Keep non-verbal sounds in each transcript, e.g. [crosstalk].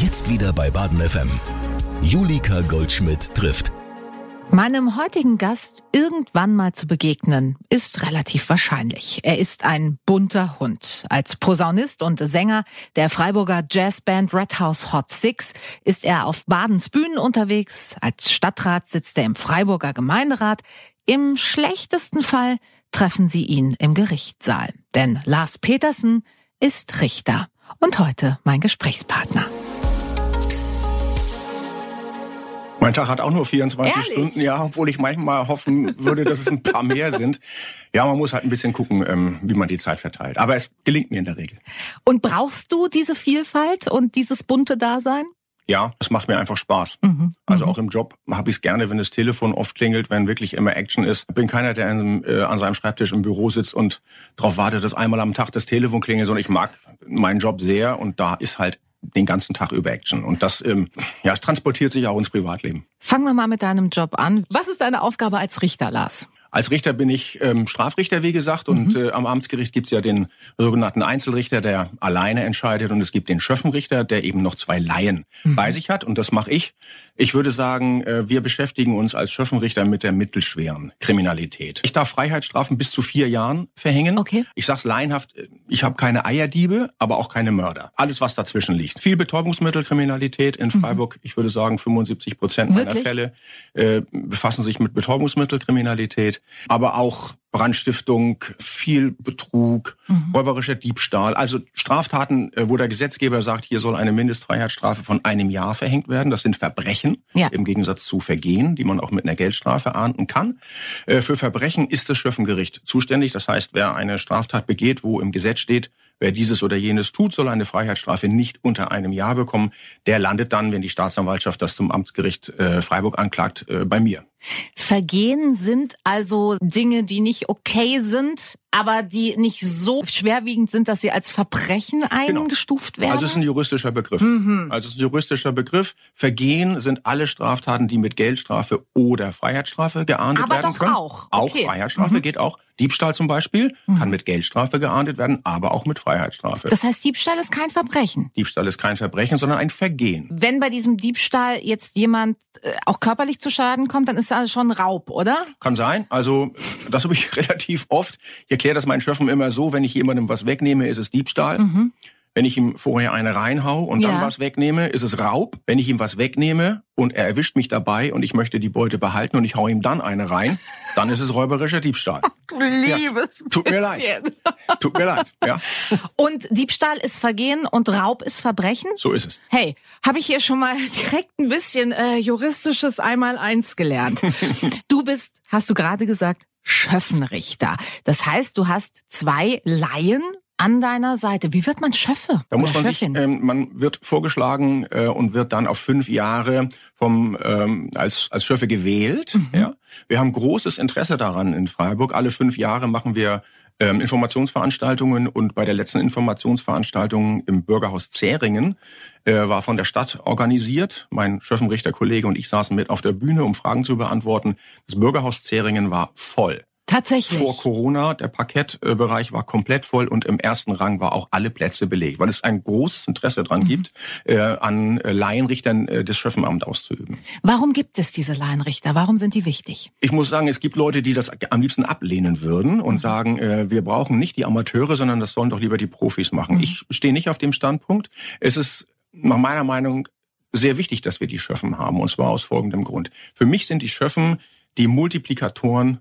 Jetzt wieder bei Baden FM. Julika Goldschmidt trifft. Meinem heutigen Gast irgendwann mal zu begegnen, ist relativ wahrscheinlich. Er ist ein bunter Hund. Als Posaunist und Sänger der Freiburger Jazzband Red House Hot Six ist er auf Badens Bühnen unterwegs. Als Stadtrat sitzt er im Freiburger Gemeinderat. Im schlechtesten Fall treffen Sie ihn im Gerichtssaal. Denn Lars Petersen ist Richter und heute mein Gesprächspartner. Mein Tag hat auch nur 24 Ehrlich? Stunden, ja, obwohl ich manchmal hoffen würde, dass es ein paar mehr sind. Ja, man muss halt ein bisschen gucken, ähm, wie man die Zeit verteilt. Aber es gelingt mir in der Regel. Und brauchst du diese Vielfalt und dieses bunte Dasein? Ja, es macht mir einfach Spaß. Mhm. Also auch im Job habe ich es gerne, wenn das Telefon oft klingelt, wenn wirklich immer Action ist. Bin keiner, der in, äh, an seinem Schreibtisch im Büro sitzt und darauf wartet, dass einmal am Tag das Telefon klingelt, sondern ich mag meinen Job sehr und da ist halt den ganzen Tag über Action. Und das, ähm, ja, es transportiert sich auch ins Privatleben. Fangen wir mal mit deinem Job an. Was ist deine Aufgabe als Richter, Lars? Als Richter bin ich ähm, Strafrichter, wie gesagt, und äh, am Amtsgericht gibt's ja den sogenannten Einzelrichter, der alleine entscheidet, und es gibt den Schöffenrichter, der eben noch zwei Laien bei sich hat, und das mache ich. Ich würde sagen, äh, wir beschäftigen uns als Schöffenrichter mit der mittelschweren Kriminalität. Ich darf Freiheitsstrafen bis zu vier Jahren verhängen. Okay. Ich sag's laienhaft, äh, ich habe keine Eierdiebe, aber auch keine Mörder. Alles, was dazwischen liegt. Viel Betäubungsmittelkriminalität in Freiburg. Ich würde sagen, 75 Prozent meiner? Fälle äh, befassen sich mit Betäubungsmittelkriminalität, aber auch Brandstiftung, viel Betrug, räuberischer Diebstahl, also Straftaten, äh, wo der Gesetzgeber sagt, hier soll eine Mindestfreiheitsstrafe von einem Jahr verhängt werden. Das sind Verbrechen Ja. im Gegensatz zu Vergehen, die man auch mit einer Geldstrafe ahnden kann. Äh, Für Verbrechen ist das Schöffengericht zuständig. Das heißt, wer eine Straftat begeht, wo im Gesetz steht, wer dieses oder jenes tut, soll eine Freiheitsstrafe nicht unter einem Jahr bekommen. Der landet dann, wenn die Staatsanwaltschaft das zum Amtsgericht äh, Freiburg anklagt, bei mir. Vergehen sind also Dinge, die nicht okay sind, aber die nicht so schwerwiegend sind, dass sie als Verbrechen eingestuft werden. Also es ist ein juristischer Begriff. Mhm. Also es ist ein juristischer Begriff. Vergehen sind alle Straftaten, die mit Geldstrafe oder Freiheitsstrafe geahndet Aber werden doch können. auch. Auch Okay. Mhm. Freiheitsstrafe geht auch. Diebstahl zum Beispiel kann mit Geldstrafe geahndet werden, aber auch mit Freiheitsstrafe. das heißt, Diebstahl ist kein Verbrechen. Diebstahl ist kein Verbrechen, sondern ein Vergehen. Wenn bei diesem Diebstahl jetzt jemand äh, auch körperlich zu Schaden kommt, dann ist das schon Raub, oder? Kann sein. Also das habe ich [laughs] relativ oft. Ich erkläre das meinen Schöffen immer so, wenn ich jemandem was wegnehme, ist es Diebstahl. Wenn ich ihm vorher eine reinhau und dann. Ja. was wegnehme, ist es Raub. Wenn ich ihm was wegnehme und er erwischt mich dabei und ich möchte die Beute behalten und ich hau ihm dann eine rein, dann ist es räuberischer Diebstahl. [laughs] Du liebes Tut mir leid. Tut mir leid. Ja, [laughs] Und Diebstahl ist Vergehen und Raub ist Verbrechen? so ist es. Hey, habe ich hier schon mal [laughs] direkt ein bisschen äh, juristisches Einmaleins gelernt. du bist, hast du gerade gesagt, Schöffenrichter. Das heißt, du hast zwei Laien an deiner Seite. Wie wird man Schöffe? Da muss man sich, ähm, man wird vorgeschlagen äh, und wird dann auf fünf Jahre vom ähm, als als Schöffe gewählt. Mhm. Ja, wir haben großes Interesse daran in Freiburg. Alle fünf Jahre machen wir ähm, Informationsveranstaltungen und bei der letzten Informationsveranstaltung im Bürgerhaus Zähringen äh, war von der Stadt organisiert. Mein Schöffenrichterkollege und ich saßen mit auf der Bühne, um Fragen zu beantworten. Das Bürgerhaus Zähringen war voll. Tatsächlich. Vor Corona, der Parkettbereich war komplett voll und im ersten Rang war auch alle Plätze belegt, weil es ein großes Interesse dran Mhm. gibt, äh, an äh, Laienrichtern äh, das Schöffenamt auszuüben. Warum gibt es diese Laienrichter? Warum sind die wichtig? Ich muss sagen, es gibt Leute, die das am liebsten ablehnen würden und sagen, äh, wir brauchen nicht die Amateure, sondern das sollen doch lieber die Profis machen. Ich stehe nicht auf dem Standpunkt. Es ist nach meiner Meinung sehr wichtig, dass wir die Schöffen haben, und zwar aus folgendem Grund. Für mich sind die Schöffen die Multiplikatoren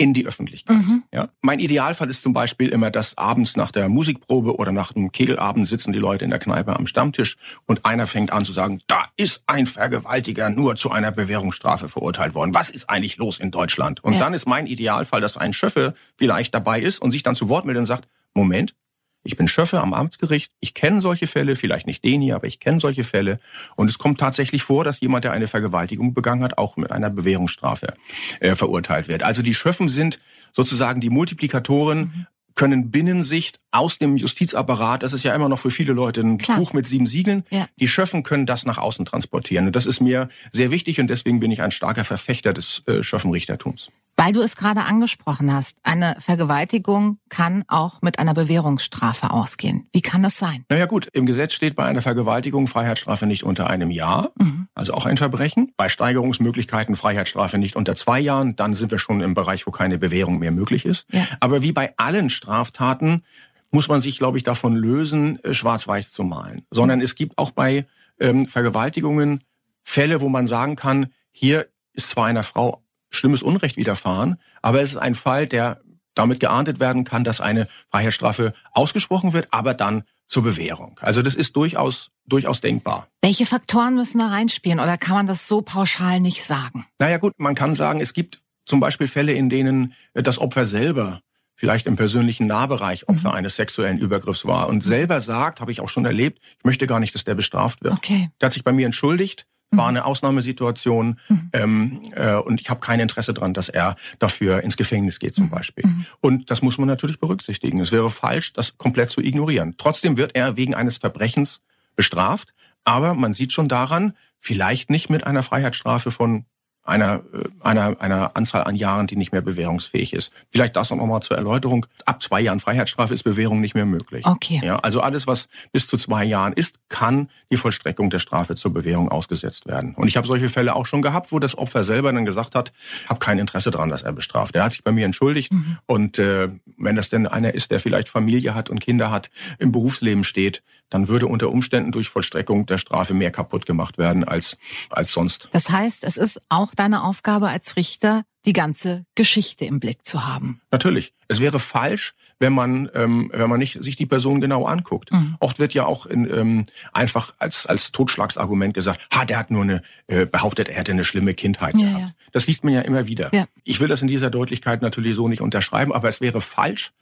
in die Öffentlichkeit. Ja? Mein Idealfall ist zum Beispiel immer, dass abends nach der Musikprobe oder nach einem Kegelabend sitzen die Leute in der Kneipe am Stammtisch und einer fängt an zu sagen, da ist ein Vergewaltiger nur zu einer Bewährungsstrafe verurteilt worden. Was ist eigentlich los in Deutschland? Und Ja. dann ist mein Idealfall, dass ein Schöffe vielleicht dabei ist und sich dann zu Wort meldet und sagt, Moment, ich bin Schöffe am Amtsgericht. Ich kenne solche Fälle, vielleicht nicht den hier, aber ich kenne solche Fälle. Und es kommt tatsächlich vor, dass jemand, der eine Vergewaltigung begangen hat, auch mit einer Bewährungsstrafe äh, verurteilt wird. Also die Schöffen sind sozusagen die Multiplikatoren, können Binnensicht aus dem Justizapparat, das ist ja immer noch für viele Leute ein Klar. Buch mit sieben Siegeln, Ja. die Schöffen können das nach außen transportieren. Und das ist mir sehr wichtig und deswegen bin ich ein starker Verfechter des äh, Schöffenrichtertums. Weil du es gerade angesprochen hast, eine Vergewaltigung kann auch mit einer Bewährungsstrafe ausgehen. Wie kann das sein? Naja gut, im Gesetz steht bei einer Vergewaltigung Freiheitsstrafe nicht unter einem Jahr, mhm. also auch ein Verbrechen. Bei Steigerungsmöglichkeiten Freiheitsstrafe nicht unter zwei Jahren, dann sind wir schon im Bereich, wo keine Bewährung mehr möglich ist. Ja. Aber wie bei allen Straftaten muss man sich, glaube ich, davon lösen, äh, schwarz-weiß zu malen. Sondern es gibt auch bei ähm, Vergewaltigungen Fälle, wo man sagen kann, hier ist zwar einer Frau schlimmes Unrecht widerfahren, aber es ist ein Fall, der damit geahndet werden kann, dass eine Freiheitsstrafe ausgesprochen wird, aber dann zur Bewährung. Also das ist durchaus durchaus denkbar. Welche Faktoren müssen da reinspielen oder kann man das so pauschal nicht sagen? Naja gut, man kann sagen, es gibt zum Beispiel Fälle, in denen das Opfer selber vielleicht im persönlichen Nahbereich Opfer mhm. eines sexuellen Übergriffs war und selber sagt, habe ich auch schon erlebt, ich möchte gar nicht, dass der bestraft wird. Okay. Der hat sich bei mir entschuldigt, war eine Ausnahmesituation mhm. ähm, äh, und ich habe kein Interesse dran, dass er dafür ins Gefängnis geht zum mhm. Beispiel. Mhm. Und das muss man natürlich berücksichtigen. Es wäre falsch, das komplett zu ignorieren. Trotzdem wird er wegen eines Verbrechens bestraft, aber man sieht schon daran, vielleicht nicht mit einer Freiheitsstrafe von einer, äh, einer, einer Anzahl an Jahren, die nicht mehr bewährungsfähig ist. Vielleicht das auch nochmal zur Erläuterung. Ab zwei Jahren Freiheitsstrafe ist Bewährung nicht mehr möglich. Okay. Ja, also alles, was bis zu zwei Jahren ist, kann die Vollstreckung der Strafe zur Bewährung ausgesetzt werden. Und ich habe solche Fälle auch schon gehabt, wo das Opfer selber dann gesagt hat, habe kein Interesse daran, dass er bestraft. Er hat sich bei mir entschuldigt. Mhm. Und äh, wenn das denn einer ist, der vielleicht Familie hat und Kinder hat, im Berufsleben steht, dann würde unter Umständen durch Vollstreckung der Strafe mehr kaputt gemacht werden als, als sonst. Das heißt, es ist auch deine Aufgabe als Richter, die ganze Geschichte im Blick zu haben. Natürlich. Es wäre falsch, wenn man ähm, wenn man nicht sich die Person genau anguckt. Mhm. Oft wird ja auch in, ähm, einfach als als Totschlagsargument gesagt, ha, der hat nur eine äh, behauptet, er hätte eine schlimme Kindheit ja, gehabt. Ja. Das liest man ja immer wieder. Ja. Ich will das in dieser Deutlichkeit natürlich so nicht unterschreiben, aber es wäre falsch,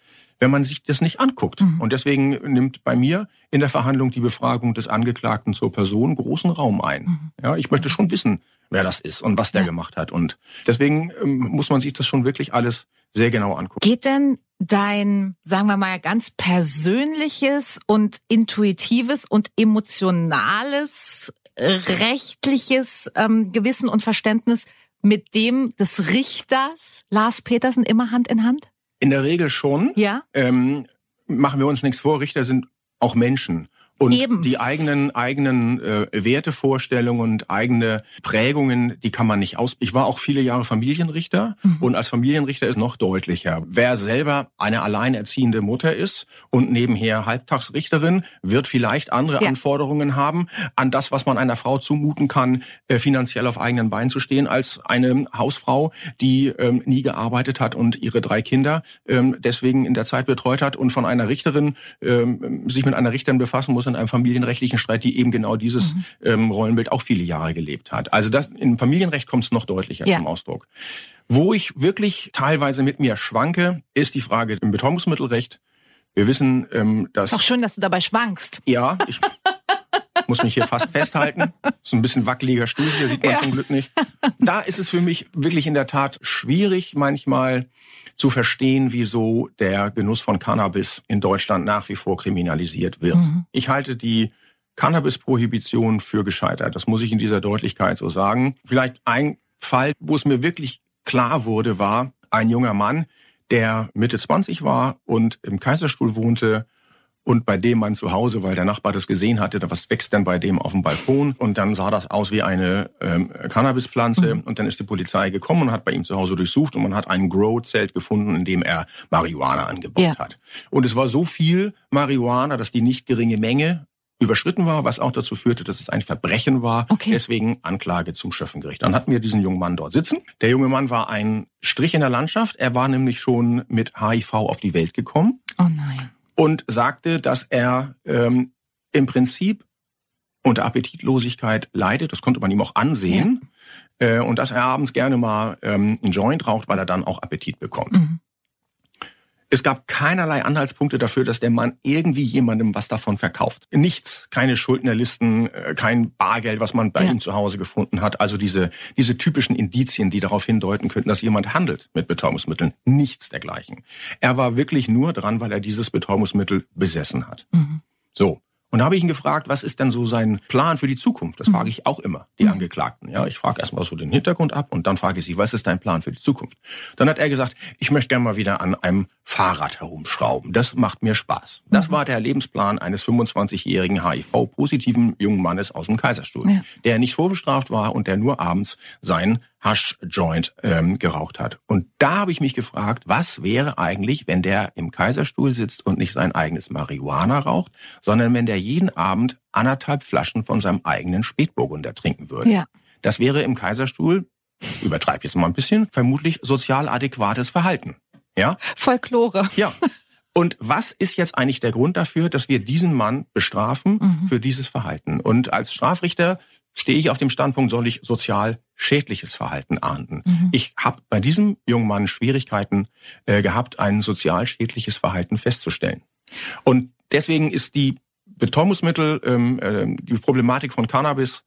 wenn man sich das nicht anguckt. Mhm. Und deswegen nimmt bei mir in der Verhandlung die Befragung des Angeklagten zur Person großen Raum ein. Mhm. Ja, ich möchte schon wissen, wer das ist und was der ja. gemacht hat. Und deswegen ähm, muss man sich das schon wirklich alles sehr genau angucken. Geht denn dein, sagen wir mal, ganz persönliches und intuitives und emotionales rechtliches ähm, Gewissen und Verständnis mit dem des Richters Lars Petersen immer Hand in Hand? In der Regel schon. Ja. Ähm, machen wir uns nichts vor, Richter sind auch Menschen. Und Eben. die eigenen eigenen äh, Wertevorstellungen und eigene Prägungen, die kann man nicht aus. Ich war auch viele Jahre Familienrichter mhm. und als Familienrichter ist noch deutlicher. Wer selber eine alleinerziehende Mutter ist und nebenher Halbtagsrichterin, wird vielleicht andere ja. Anforderungen haben an das, was man einer Frau zumuten kann, äh, finanziell auf eigenen Beinen zu stehen, als eine Hausfrau, die ähm, nie gearbeitet hat und ihre drei Kinder ähm, deswegen in der Zeit betreut hat und von einer Richterin ähm, sich mit einer Richterin befassen muss in einem familienrechtlichen Streit, die eben genau dieses mhm. ähm, Rollenbild auch viele Jahre gelebt hat. Also das im Familienrecht kommt es noch deutlicher ja. zum Ausdruck. Wo ich wirklich teilweise mit mir schwanke, ist die Frage im Betäubungsmittelrecht. Wir wissen, ähm, dass... Ist auch schön, dass du dabei schwankst. Ja, ich muss mich hier fast [laughs] festhalten. So ein bisschen wackeliger Stuhl, hier sieht man ja. zum Glück nicht. Da ist es für mich wirklich in der Tat schwierig, manchmal zu verstehen, wieso der Genuss von Cannabis in Deutschland nach wie vor kriminalisiert wird. Mhm. Ich halte die Cannabis-Prohibition für gescheitert. Das muss ich in dieser Deutlichkeit so sagen. Vielleicht ein Fall, wo es mir wirklich klar wurde, war ein junger Mann, der Mitte 20 war und im Kaiserstuhl wohnte und bei dem man zu Hause, weil der Nachbar das gesehen hatte, was wächst denn bei dem auf dem Balkon und dann sah das aus wie eine ähm, Cannabispflanze mhm. und dann ist die Polizei gekommen und hat bei ihm zu Hause durchsucht und man hat ein Grow-Zelt gefunden, in dem er Marihuana angebaut ja. hat. Und es war so viel Marihuana, dass die nicht geringe Menge überschritten war, was auch dazu führte, dass es ein Verbrechen war. Okay. Deswegen Anklage zum Schöffengericht. Dann hatten wir diesen jungen Mann dort sitzen. Der junge Mann war ein Strich in der Landschaft. Er war nämlich schon mit HIV auf die Welt gekommen. Oh nein und sagte, dass er ähm, im Prinzip unter Appetitlosigkeit leidet. Das konnte man ihm auch ansehen. Ja. Äh, und dass er abends gerne mal ähm, einen Joint raucht, weil er dann auch Appetit bekommt. Mhm. Es gab keinerlei Anhaltspunkte dafür, dass der Mann irgendwie jemandem was davon verkauft. Nichts, keine Schuldnerlisten, äh, kein Bargeld, was man bei ja. ihm zu Hause gefunden hat. Also diese, diese typischen Indizien, die darauf hindeuten könnten, dass jemand handelt mit Betäubungsmitteln. Nichts dergleichen. Er war wirklich nur dran, weil er dieses Betäubungsmittel besessen hat. Mhm. So. Und da habe ich ihn gefragt, was ist denn so sein Plan für die Zukunft? Das frage ich auch immer, die mhm. Angeklagten. Ja, ich frage erstmal so den Hintergrund ab und dann frage ich sie, was ist dein Plan für die Zukunft? Dann hat er gesagt, ich möchte gerne mal wieder an einem Fahrrad herumschrauben. Das macht mir Spaß. Das mhm. war der Lebensplan eines 25-jährigen HIV-positiven jungen Mannes aus dem Kaiserstuhl, ja. der nicht vorbestraft war und der nur abends sein Hash-Joint ähm, geraucht hat. Und da habe ich mich gefragt, was wäre eigentlich, wenn der im Kaiserstuhl sitzt und nicht sein eigenes Marihuana raucht, sondern wenn der jeden Abend anderthalb Flaschen von seinem eigenen Spätburgunder trinken würde. Ja. Das wäre im Kaiserstuhl, übertreib jetzt mal ein bisschen, vermutlich sozial adäquates Verhalten. Ja? Folklore. Ja. Und was ist jetzt eigentlich der Grund dafür, dass wir diesen Mann bestrafen mhm. für dieses Verhalten? Und als Strafrichter stehe ich auf dem Standpunkt, soll ich sozial schädliches Verhalten ahnden. Mhm. Ich habe bei diesem jungen Mann Schwierigkeiten äh, gehabt, ein sozial schädliches Verhalten festzustellen. Und deswegen ist die Betäubungsmittel, ähm, äh, die Problematik von Cannabis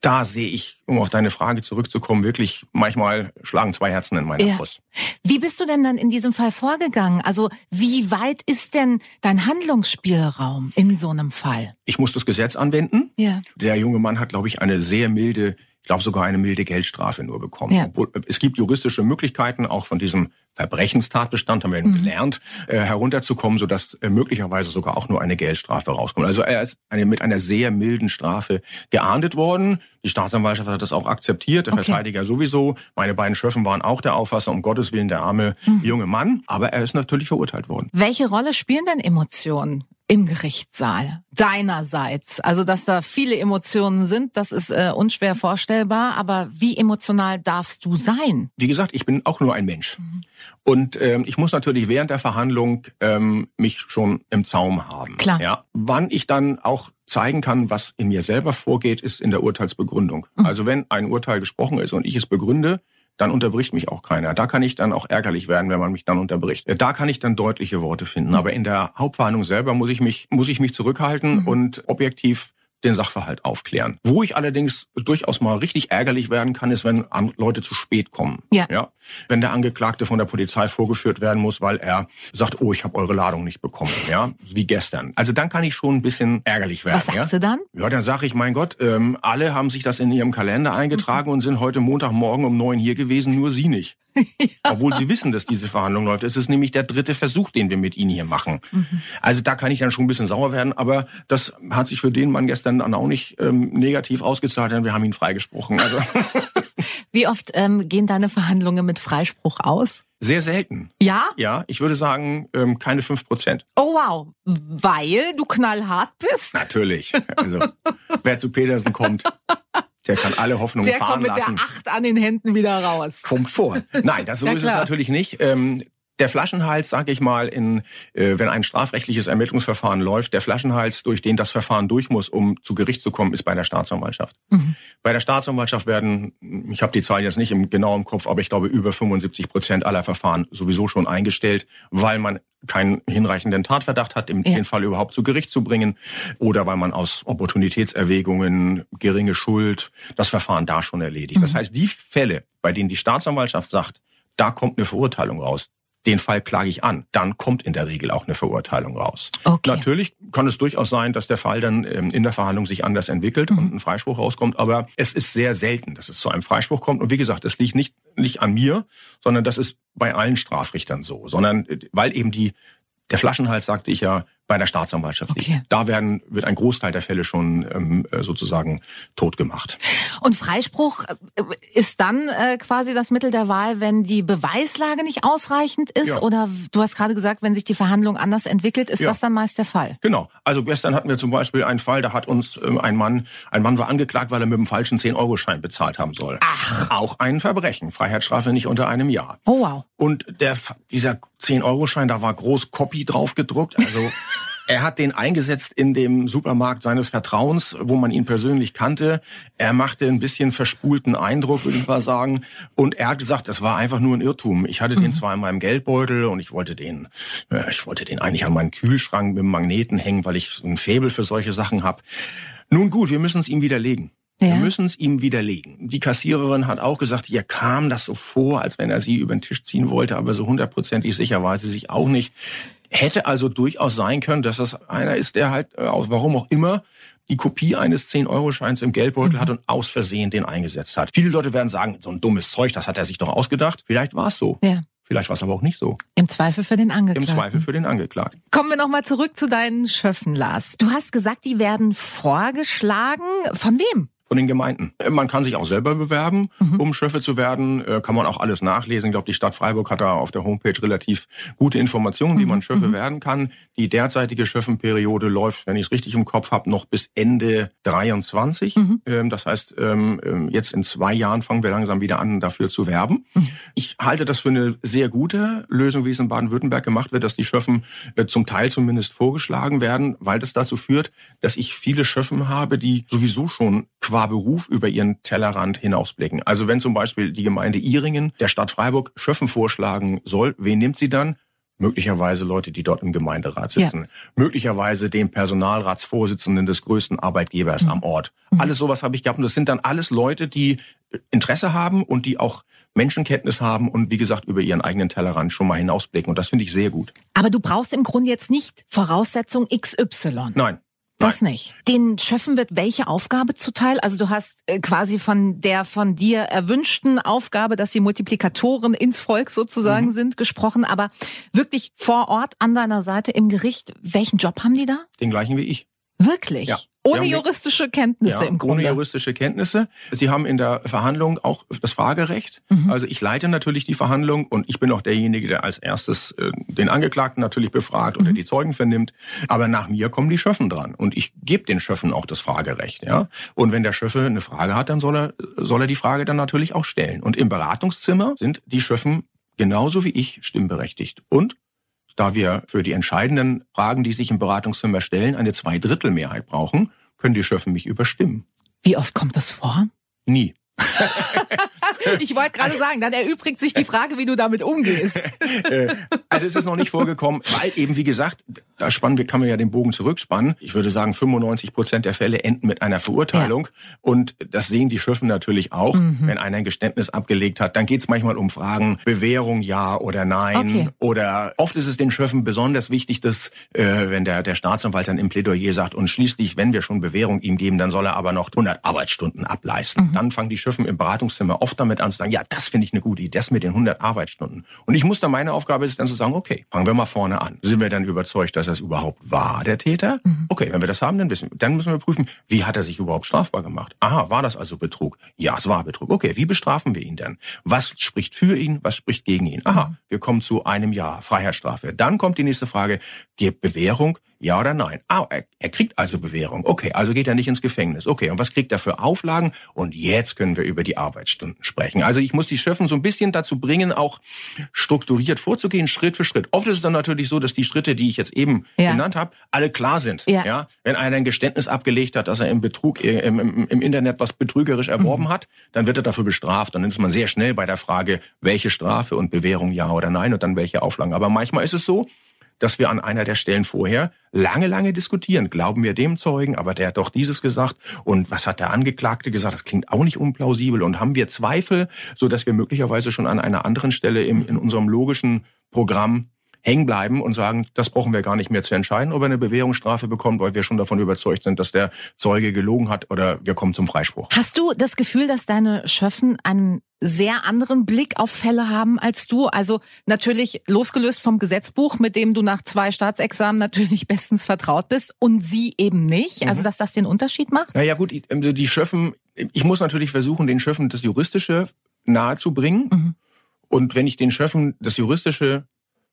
da sehe ich, um auf deine Frage zurückzukommen, wirklich manchmal schlagen zwei Herzen in meiner ja. Brust. Wie bist du denn dann in diesem Fall vorgegangen? Also wie weit ist denn dein Handlungsspielraum in so einem Fall? Ich muss das Gesetz anwenden. Ja. Der junge Mann hat, glaube ich, eine sehr milde glaube sogar eine milde Geldstrafe nur bekommen. Ja. Obwohl, es gibt juristische Möglichkeiten, auch von diesem Verbrechenstatbestand, haben wir mhm. gelernt, äh, herunterzukommen, sodass äh, möglicherweise sogar auch nur eine Geldstrafe rauskommt. Also er ist eine, mit einer sehr milden Strafe geahndet worden. Die Staatsanwaltschaft hat das auch akzeptiert, der okay. Verteidiger sowieso. Meine beiden Schöffen waren auch der Auffassung, um Gottes Willen der arme mhm. junge Mann. Aber er ist natürlich verurteilt worden. Welche Rolle spielen denn Emotionen im Gerichtssaal deinerseits? Also, dass da viele Emotionen sind, das ist äh, unschwer vorstellbar. Aber wie emotional darfst du sein? Wie gesagt, ich bin auch nur ein Mensch. Mhm. Und ähm, ich muss natürlich während der Verhandlung ähm, mich schon im Zaum haben. Klar. Ja, wann ich dann auch zeigen kann, was in mir selber vorgeht, ist in der Urteilsbegründung. Mhm. Also wenn ein Urteil gesprochen ist und ich es begründe, dann unterbricht mich auch keiner. Da kann ich dann auch ärgerlich werden, wenn man mich dann unterbricht. Da kann ich dann deutliche Worte finden. Aber in der Hauptverhandlung selber muss ich mich, muss ich mich zurückhalten mhm. und objektiv den Sachverhalt aufklären. Wo ich allerdings durchaus mal richtig ärgerlich werden kann, ist, wenn Leute zu spät kommen. Ja. ja. Wenn der Angeklagte von der Polizei vorgeführt werden muss, weil er sagt, oh, ich habe eure Ladung nicht bekommen, [laughs] ja, wie gestern. Also dann kann ich schon ein bisschen ärgerlich werden. Was sagst ja? du dann? Ja, dann sage ich, mein Gott, ähm, alle haben sich das in ihrem Kalender eingetragen mhm. und sind heute Montagmorgen um neun hier gewesen, nur Sie nicht. Ja. [laughs] Obwohl sie wissen, dass diese Verhandlung läuft. Es ist nämlich der dritte Versuch, den wir mit ihnen hier machen. Mhm. Also da kann ich dann schon ein bisschen sauer werden, aber das hat sich für den Mann gestern dann auch nicht ähm, negativ ausgezahlt, denn wir haben ihn freigesprochen. Also [laughs] Wie oft ähm, gehen deine Verhandlungen mit Freispruch aus? Sehr selten. Ja? Ja, ich würde sagen, ähm, keine fünf Prozent. Oh wow, weil du knallhart bist? Natürlich. Also, wer zu Petersen kommt, [laughs] der kann alle Hoffnungen der fahren lassen. Der kommt mit der Acht an den Händen wieder raus. Kommt vor. Nein, das [laughs] so ja, ist es natürlich nicht. Ähm, der Flaschenhals, sage ich mal, in, äh, wenn ein strafrechtliches Ermittlungsverfahren läuft, der Flaschenhals, durch den das Verfahren durch muss, um zu Gericht zu kommen, ist bei der Staatsanwaltschaft. Mhm. Bei der Staatsanwaltschaft werden, ich habe die Zahlen jetzt nicht im, genau im Kopf, aber ich glaube über 75 Prozent aller Verfahren sowieso schon eingestellt, weil man keinen hinreichenden Tatverdacht hat, im ja. den Fall überhaupt zu Gericht zu bringen, oder weil man aus Opportunitätserwägungen, geringe Schuld, das Verfahren da schon erledigt. Mhm. Das heißt, die Fälle, bei denen die Staatsanwaltschaft sagt, da kommt eine Verurteilung raus, den Fall klage ich an, dann kommt in der Regel auch eine Verurteilung raus. Okay. Natürlich kann es durchaus sein, dass der Fall dann ähm, in der Verhandlung sich anders entwickelt mhm. und ein Freispruch rauskommt, aber es ist sehr selten, dass es zu einem Freispruch kommt. Und wie gesagt, es liegt nicht, nicht an mir, sondern das ist bei allen Strafrichtern so, sondern äh, weil eben die, der Flaschenhals, sagte ich ja, bei der Staatsanwaltschaft okay. liegt. Da werden, wird ein Großteil der Fälle schon ähm, äh, sozusagen tot gemacht. Und Freispruch äh, ist dann äh, quasi das Mittel der Wahl, wenn die Beweislage nicht ausreichend ist? Ja. Oder du hast gerade gesagt, wenn sich die Verhandlung anders entwickelt, ist ja. das dann meist der Fall? Genau. Also gestern hatten wir zum Beispiel einen Fall, da hat uns ähm, ein Mann, ein Mann war angeklagt, weil er mit dem falschen 10-Euro-Schein bezahlt haben soll. Ach. Auch ein Verbrechen. Freiheitsstrafe nicht unter einem Jahr. Oh wow. Und der, dieser 10-Euro-Schein, da war groß Copy drauf gedruckt. Also [laughs] Er hat den eingesetzt in dem Supermarkt seines Vertrauens, wo man ihn persönlich kannte. Er machte ein bisschen verspulten Eindruck, würde ich mal sagen. Und er hat gesagt, das war einfach nur ein Irrtum. Ich hatte mhm. den zwar in meinem Geldbeutel und ich wollte den, äh, ich wollte den eigentlich an meinen Kühlschrank mit dem Magneten hängen, weil ich ein Faible für solche Sachen habe. Nun gut, wir müssen es ihm widerlegen. Ja. Wir müssen es ihm widerlegen. Die Kassiererin hat auch gesagt, ihr kam das so vor, als wenn er sie über den Tisch ziehen wollte, aber so hundertprozentig sicher war sie sich auch nicht. Hätte also durchaus sein können, dass das einer ist, der halt, äh, aus warum auch immer, die Kopie eines 10-Euro-Scheins im Geldbeutel mhm. hat und aus Versehen den eingesetzt hat. Viele Leute werden sagen, so ein dummes Zeug, das hat er sich doch ausgedacht. Vielleicht war es so. Ja. Vielleicht war es aber auch nicht so. Im Zweifel für den Angeklagten. Im Zweifel für den Angeklagten. Kommen wir nochmal zurück zu deinen Schöffen, Lars. Du hast gesagt, die werden vorgeschlagen. Von wem? Von den Gemeinden. Äh, man kann sich auch selber bewerben, mhm. um Schöffe zu werden. Äh, kann man auch alles nachlesen. Ich glaube, die Stadt Freiburg hat da auf der Homepage relativ gute Informationen, wie mhm. man Schöffe mhm. werden kann. Die derzeitige Schöffenperiode läuft, wenn ich es richtig im Kopf habe, noch bis Ende 23. Mhm. Ähm, das heißt, ähm, ähm, jetzt in zwei Jahren fangen wir langsam wieder an, dafür zu werben. Mhm. Ich halte das für eine sehr gute Lösung, wie es in Baden-Württemberg gemacht wird, dass die Schöffen äh, zum Teil zumindest vorgeschlagen werden, weil das dazu führt, dass ich viele Schöffen habe, die sowieso schon qua Beruf über ihren Tellerrand hinausblicken. Also wenn zum Beispiel die Gemeinde Iringen der Stadt Freiburg Schöffen vorschlagen soll, wen nimmt sie dann? Möglicherweise Leute, die dort im Gemeinderat sitzen. Ja. Möglicherweise den Personalratsvorsitzenden des größten Arbeitgebers mhm. am Ort. Mhm. Alles sowas habe ich gehabt. Und das sind dann alles Leute, die Interesse haben und die auch Menschenkenntnis haben und wie gesagt über ihren eigenen Tellerrand schon mal hinausblicken. Und das finde ich sehr gut. Aber du brauchst im Grunde jetzt nicht Voraussetzung XY. Nein. Das nicht. Den Schöffen wird welche Aufgabe zuteil? Also du hast äh, quasi von der von dir erwünschten Aufgabe, dass sie Multiplikatoren ins Volk sozusagen mhm. sind, gesprochen, aber wirklich vor Ort an deiner Seite im Gericht, welchen Job haben die da? Den gleichen wie ich. Wirklich? Ja. Ohne juristische Kenntnisse ja, im Grunde. Ohne juristische Kenntnisse. Sie haben in der Verhandlung auch das Fragerecht. Mhm. Also ich leite natürlich die Verhandlung und ich bin auch derjenige, der als erstes äh, den Angeklagten natürlich befragt mhm. oder die Zeugen vernimmt. Aber nach mir kommen die Schöffen dran und ich gebe den Schöffen auch das Fragerecht. Ja. Und wenn der Schöffe eine Frage hat, dann soll er soll er die Frage dann natürlich auch stellen. Und im Beratungszimmer sind die Schöffen genauso wie ich stimmberechtigt und da wir für die entscheidenden Fragen, die sich im Beratungszimmer stellen, eine Zweidrittelmehrheit brauchen, können die Schöffen mich überstimmen. Wie oft kommt das vor? Nie. [laughs] ich wollte gerade sagen, dann erübrigt sich die Frage, wie du damit umgehst. [laughs] Äh, also es ist noch nicht vorgekommen, weil eben, wie gesagt, da spannen wir, kann man ja den Bogen zurückspannen. Ich würde sagen, 95 Prozent der Fälle enden mit einer Verurteilung. Ja. Und das sehen die Schöffen natürlich auch. Mhm. Wenn einer ein Geständnis abgelegt hat, dann geht es manchmal um Fragen, Bewährung ja oder nein. Okay. Oder oft ist es den Schöffen besonders wichtig, dass, äh, wenn der, der Staatsanwalt dann im Plädoyer sagt, und schließlich, wenn wir schon Bewährung ihm geben, dann soll er aber noch 100 Arbeitsstunden ableisten. Mhm. Dann fangen die Schöffen im Beratungszimmer oft damit an zu sagen, ja, das finde ich eine gute Idee, das mit den 100 Arbeitsstunden. Und ich muss dann, meine Aufgabe ist dann zu sagen, okay, fangen wir mal vorne an. Sind wir dann überzeugt, dass das überhaupt war, der Täter? Mhm. Okay, wenn wir das haben, dann wissen wir. Dann müssen wir prüfen, wie hat er sich überhaupt strafbar gemacht? Aha, war das also Betrug? Ja, es war Betrug. Okay, wie bestrafen wir ihn denn? Was spricht für ihn? Was spricht gegen ihn? Aha, mhm. wir kommen zu einem Jahr Freiheitsstrafe. Dann kommt die nächste Frage, gibt Bewährung? Ja oder nein? Ah, er, er kriegt also Bewährung. Okay, also geht er nicht ins Gefängnis. Okay, und was kriegt er für Auflagen? Und jetzt können wir über die Arbeitsstunden sprechen. Also ich muss die Schöffen so ein bisschen dazu bringen, auch strukturiert vorzugehen, Schritt für Schritt. Oft ist es dann natürlich so, dass die Schritte, die ich jetzt eben ja. genannt habe, alle klar sind. Ja. ja. Wenn einer ein Geständnis abgelegt hat, dass er im Betrug äh, im, im, im Internet was betrügerisch erworben mhm. hat, dann wird er dafür bestraft. Dann ist man sehr schnell bei der Frage, welche Strafe und Bewährung ja oder nein und dann welche Auflagen. Aber manchmal ist es so, dass wir an einer der Stellen vorher lange, lange diskutieren. Glauben wir dem Zeugen, aber der hat doch dieses gesagt und was hat der Angeklagte gesagt? Das klingt auch nicht unplausibel und haben wir Zweifel, so dass wir möglicherweise schon an einer anderen Stelle im, in unserem logischen Programm hängen bleiben und sagen, das brauchen wir gar nicht mehr zu entscheiden, ob er eine Bewährungsstrafe bekommt, weil wir schon davon überzeugt sind, dass der Zeuge gelogen hat oder wir kommen zum Freispruch. Hast du das Gefühl, dass deine Schöffen einen sehr anderen Blick auf Fälle haben als du. Also natürlich losgelöst vom Gesetzbuch, mit dem du nach zwei Staatsexamen natürlich [laughs] bestens vertraut bist und sie eben nicht. Also mhm. dass das den Unterschied macht? Naja gut, also die Schöffen, ich muss natürlich versuchen, den Schöffen das Juristische nahezubringen. Mhm. Und wenn ich den Schöffen das Juristische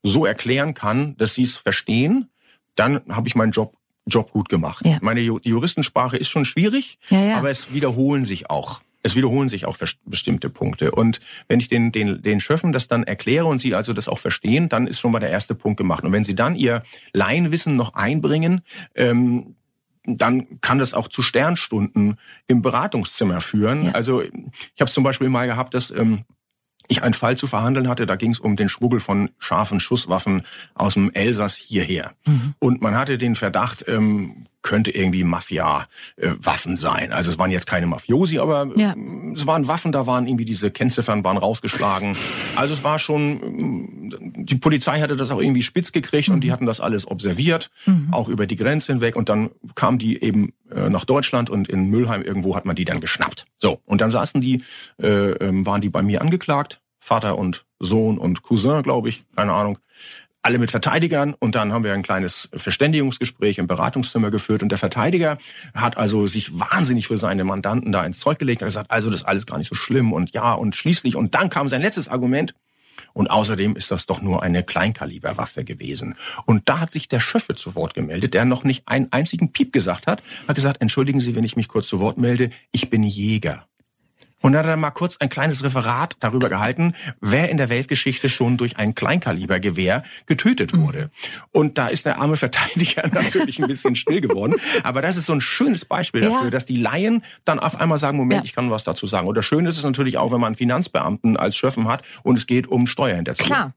so erklären kann, dass sie es verstehen, dann habe ich meinen Job Job gut gemacht. Ja. Meine die Juristensprache ist schon schwierig, ja, ja. aber es wiederholen sich auch. Es wiederholen sich auch bestimmte Punkte. Und wenn ich den, den, den Schöffen das dann erkläre und sie also das auch verstehen, dann ist schon mal der erste Punkt gemacht. Und wenn sie dann ihr Laienwissen noch einbringen, ähm, dann kann das auch zu Sternstunden im Beratungszimmer führen. Ja. Also ich habe es zum Beispiel mal gehabt, dass ähm, ich einen Fall zu verhandeln hatte, da ging es um den Schmuggel von scharfen Schusswaffen aus dem Elsass hierher. Mhm. Und man hatte den Verdacht, ähm, könnte irgendwie Mafia-Waffen äh, sein. Also es waren jetzt keine Mafiosi, aber ja. Äh, es waren Waffen, da waren irgendwie diese Kennziffern waren rausgeschlagen. Also es war schon, die Polizei hatte das auch irgendwie spitz gekriegt mhm. und die mhm. hatten das alles observiert, mhm. auch über die Grenze hinweg und dann kam die eben äh, nach Deutschland und in Müllheim irgendwo hat man die dann geschnappt. So, und dann saßen die, äh, ähm, waren die bei mir angeklagt, Vater und Sohn und Cousin, glaube ich, keine Ahnung alle mit Verteidigern. Und dann haben wir ein kleines Verständigungsgespräch im Beratungszimmer geführt. Und der Verteidiger hat also sich wahnsinnig für seine Mandanten da ins Zeug gelegt und gesagt, also das ist alles gar nicht so schlimm und ja und schließlich. Und dann kam sein letztes Argument. Und außerdem ist das doch nur eine Kleinkaliberwaffe gewesen. Und da hat sich der Schöffe zu Wort gemeldet, der noch nicht einen einzigen Piep gesagt hat, hat gesagt, entschuldigen Sie, wenn ich mich kurz zu Wort melde, ich bin Jäger. Und dann hat er mal kurz ein kleines Referat darüber gehalten, wer in der Weltgeschichte schon durch ein Kleinkalibergewehr getötet mhm. wurde. Und da ist der arme Verteidiger [laughs] natürlich ein bisschen still geworden. Aber das ist so ein schönes Beispiel dafür, ja. dass die Laien dann auf einmal sagen, Moment, ja. ich kann was dazu sagen. Und das Schöne ist es natürlich auch, wenn man einen Finanzbeamten als Schöffen hat und es geht um Steuerhinterziehung. Klar.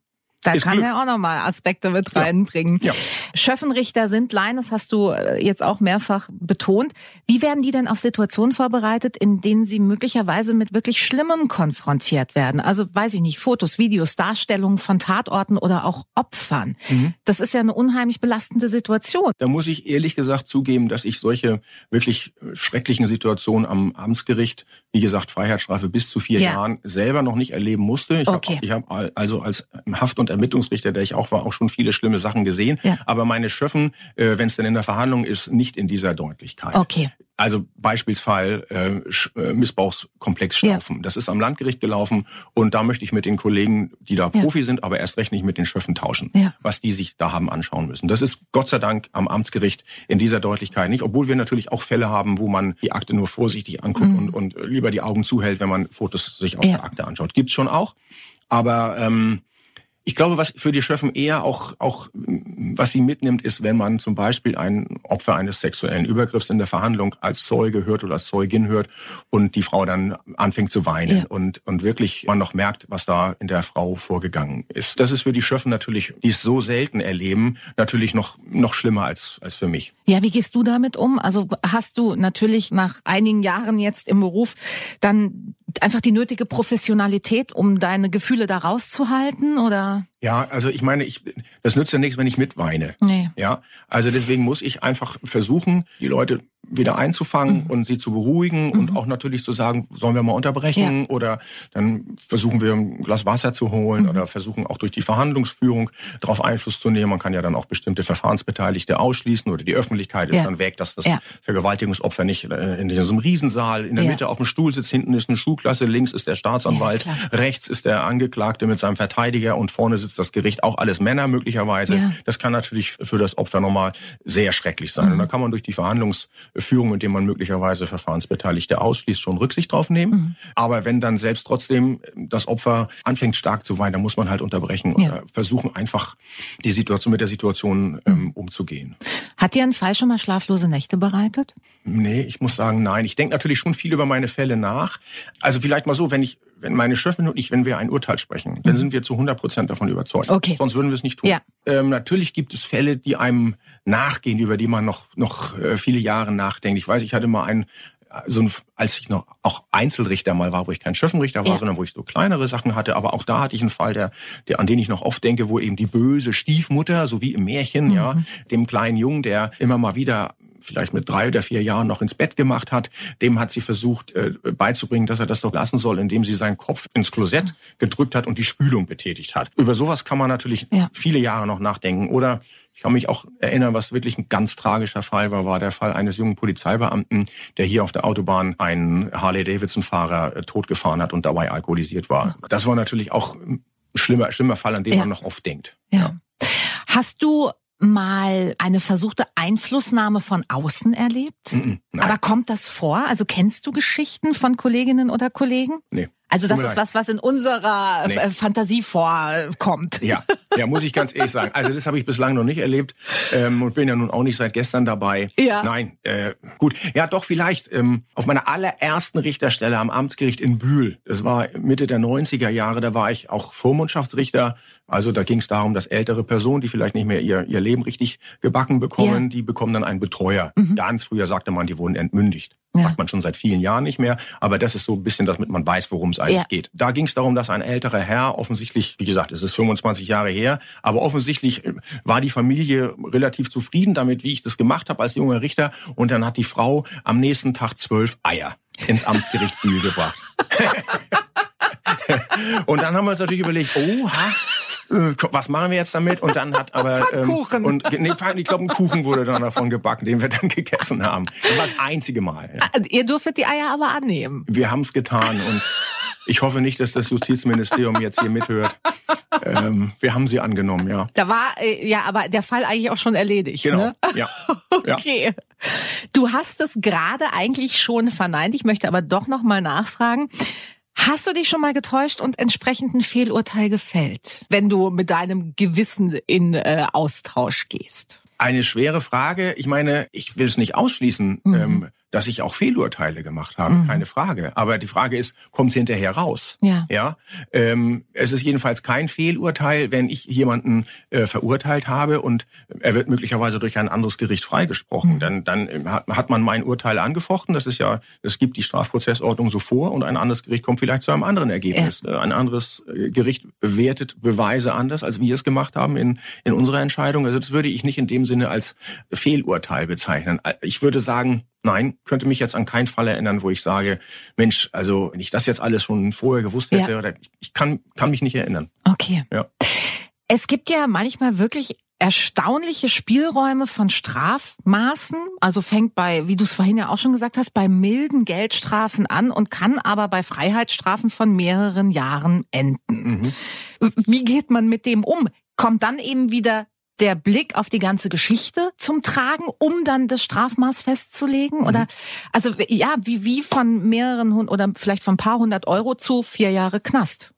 Da ist kann Glück. er auch nochmal Aspekte mit reinbringen. Ja. Schöffenrichter sind Laien, das hast du äh, jetzt auch mehrfach betont. Wie werden die denn auf Situationen vorbereitet, in denen sie möglicherweise mit wirklich Schlimmem konfrontiert werden? Also weiß ich nicht, Fotos, Videos, Darstellungen von Tatorten oder auch Opfern. Mhm. Das ist ja eine unheimlich belastende Situation. Da muss ich ehrlich gesagt zugeben, dass ich solche wirklich schrecklichen Situationen am Amtsgericht, wie gesagt, Freiheitsstrafe bis zu vier ja. Jahren, selber noch nicht erleben musste. Ich okay. habe hab also als Haft- und und Ermittlungsrichter, der ich auch war, auch schon viele schlimme Sachen gesehen. Ja. Aber meine Schöffen, äh, wenn es denn in der Verhandlung ist, nicht in dieser Deutlichkeit. Okay. Also Beispielsfall äh, äh, Missbrauchskomplex Staufen. Ja. Das ist am Landgericht gelaufen und da möchte ich mit den Kollegen, die da ja. Profi sind, aber erst recht nicht mit den Schöffen tauschen, ja. was die sich da haben anschauen müssen. Das ist Gott sei Dank am Amtsgericht in dieser Deutlichkeit nicht, obwohl wir natürlich auch Fälle haben, wo man die Akte nur vorsichtig anguckt mhm. und, und lieber die Augen zuhält, wenn man Fotos sich aus der Akte anschaut. Gibt's schon auch. Aber ähm, ich glaube, was für die Schöffen eher auch, auch, was sie mitnimmt, ist, wenn man zum Beispiel ein Opfer eines sexuellen Übergriffs in der Verhandlung als Zeuge hört oder als Zeugin hört und die Frau dann anfängt zu weinen ja. und, und wirklich man noch merkt, was da in der Frau vorgegangen ist. Das ist für die Schöffen natürlich, die es so selten erleben, natürlich noch, noch schlimmer als, als für mich. Ja, wie gehst du damit um? Also hast du natürlich nach einigen Jahren jetzt im Beruf dann einfach die nötige Professionalität, um deine Gefühle da rauszuhalten oder? Ja, also ich meine, ich, das nützt ja nichts, wenn ich mitweine. Nee. Ja, also deswegen muss ich einfach versuchen, die Leute wieder einzufangen mhm. und sie zu beruhigen mhm. und auch natürlich zu sagen, sollen wir mal unterbrechen ja. oder dann versuchen wir ein Glas Wasser zu holen mhm. oder versuchen auch durch die Verhandlungsführung darauf Einfluss zu nehmen. Man kann ja dann auch bestimmte Verfahrensbeteiligte ausschließen oder die Öffentlichkeit ist ja. dann weg, dass das ja. Vergewaltigungsopfer nicht äh, in diesem Riesensaal in der Mitte auf dem Stuhl sitzt, hinten ist eine Schulklasse, links ist der Staatsanwalt, rechts ist der Angeklagte mit seinem Verteidiger und vorne sitzt das Gericht, auch alles Männer möglicherweise. Das kann natürlich für das Opfer nochmal sehr schrecklich sein. Und mhm. dann kann man durch die Verhandlungs Führung, indem man möglicherweise Verfahrensbeteiligte ausschließt, schon Rücksicht drauf nehmen. Mhm. Aber wenn dann selbst trotzdem das Opfer anfängt stark zu weinen, dann muss man halt unterbrechen ja. oder versuchen einfach die Situation mit der Situation ähm, mhm. umzugehen. Hat dir ein Fall schon mal schlaflose Nächte bereitet? Nee, ich muss sagen, nein. Ich denke natürlich schon viel über meine Fälle nach. Also vielleicht mal so, wenn ich wenn meine Chefin und ich, wenn wir ein Urteil sprechen, dann mhm. sind wir zu 100 Prozent davon überzeugt. Okay. Sonst würden wir es nicht tun. Ja. Ähm, natürlich gibt es Fälle, die einem nachgehen, über die man noch, noch äh, viele Jahre nachdenkt. Ich weiß, ich hatte mal einen, so ein, als ich noch auch Einzelrichter mal war, wo ich kein Schöffenrichter war, ja. sondern wo ich so kleinere Sachen hatte. Aber auch da hatte ich einen Fall, der, der, an den ich noch oft denke, wo eben die böse Stiefmutter, so wie im Märchen, mhm. ja, dem kleinen Jungen, der immer mal wieder vielleicht mit drei oder vier Jahren noch ins Bett gemacht hat, dem hat sie versucht äh, beizubringen, dass er das doch lassen soll, indem sie seinen Kopf ins Klosett gedrückt hat und die Spülung betätigt hat. Über sowas kann man natürlich ja. viele Jahre noch nachdenken. Oder ich kann mich auch erinnern, was wirklich ein ganz tragischer Fall war, war der Fall eines jungen Polizeibeamten, der hier auf der Autobahn einen Harley-Davidson-Fahrer äh, totgefahren hat und dabei alkoholisiert war. Das war natürlich auch ein schlimmer, schlimmer Fall, an den ja. man noch oft denkt. Ja. Hast du mal eine versuchte Einflussnahme von außen erlebt? -mm, Aber kommt das vor? Also kennst du Geschichten von Kolleginnen oder Kollegen? Nee. Also das ist was, was in unserer nee. Äh, Fantasie vorkommt. Ja, ja, muss ich ganz ehrlich sagen. Also das habe ich bislang noch nicht erlebt ähm, und bin ja nun auch nicht seit gestern dabei. Ja. Nein, äh, Gut, ja doch vielleicht. Ähm, auf meiner allerersten Richterstelle am Amtsgericht in Bühl, das war Mitte der 90er Jahre, da war ich auch Vormundschaftsrichter. Also da ging es darum, dass ältere Personen, die vielleicht nicht mehr ihr, ihr Leben richtig gebacken bekommen, ja. die bekommen dann einen Betreuer. Mhm. Ganz früher sagte man, die wurden entmündigt. Ja. Macht man schon seit vielen Jahren nicht mehr. Aber das ist so ein bisschen, damit man weiß, worum es eigentlich ja. geht. Da ging es darum, dass ein älterer Herr offensichtlich, wie gesagt, es ist 25 Jahre her, aber offensichtlich äh, war die Familie relativ zufrieden damit, wie ich das gemacht habe als junger Richter. Und dann hat die Frau am nächsten Tag zwölf Eier ins Amtsgericht Bühl gebracht. [laughs] [laughs] und dann haben wir uns natürlich überlegt, oha, äh, was machen wir jetzt damit? Und dann hat [laughs] aber ähm, und nee, ich glaube ein Kuchen wurde dann davon gebacken, den wir dann [laughs] gegessen haben. Das war das einzige Mal. Ja. Also, ihr durftet die Eier aber annehmen. Wir haben es getan und ich hoffe nicht, dass das Justizministerium jetzt hier mithört. Ähm, wir haben sie angenommen, ja. Da war äh, ja aber der Fall eigentlich auch schon erledigt. Genau. Ne? Ja. [laughs] okay. Du hast es gerade eigentlich schon verneint. Ich möchte aber doch noch mal nachfragen. Hast du dich schon mal getäuscht und entsprechend ein Fehlurteil gefällt, wenn du mit deinem Gewissen in äh, Austausch gehst? Eine schwere Frage. Ich meine, ich will es nicht ausschließen. Mhm. Ähm, dass ich auch Fehlurteile gemacht habe, mhm. keine Frage. Aber die Frage ist, kommt es hinterher raus? Ja. ja? Ähm, es ist jedenfalls kein Fehlurteil, wenn ich jemanden äh, verurteilt habe und er wird möglicherweise durch ein anderes Gericht freigesprochen. Mhm. Dann, dann ähm, hat, hat man mein Urteil angefochten. Das ist ja, es gibt die Strafprozessordnung so vor und ein anderes Gericht kommt vielleicht zu einem anderen Ergebnis. Ja. Äh, ein anderes äh, Gericht bewertet Beweise anders, als wir es gemacht haben in, in unserer Entscheidung. Also das würde ich nicht in dem Sinne als Fehlurteil bezeichnen. Ich würde sagen, Nein, könnte mich jetzt an keinen Fall erinnern, wo ich sage, Mensch, also wenn ich das jetzt alles schon vorher gewusst hätte, ja. oder ich kann, kann mich nicht erinnern. Okay. Ja. Es gibt ja manchmal wirklich erstaunliche Spielräume von Strafmaßen. Also fängt bei, wie du es vorhin ja auch schon gesagt hast, bei milden Geldstrafen an und kann aber bei Freiheitsstrafen von mehreren Jahren enden. Mhm. Wie geht man mit dem um? Kommt dann eben wieder der Blick auf die ganze Geschichte zum Tragen, um dann das Strafmaß festzulegen? Mhm. Oder also ja, wie, wie von mehreren oder vielleicht von ein paar hundert Euro zu vier Jahre Knast?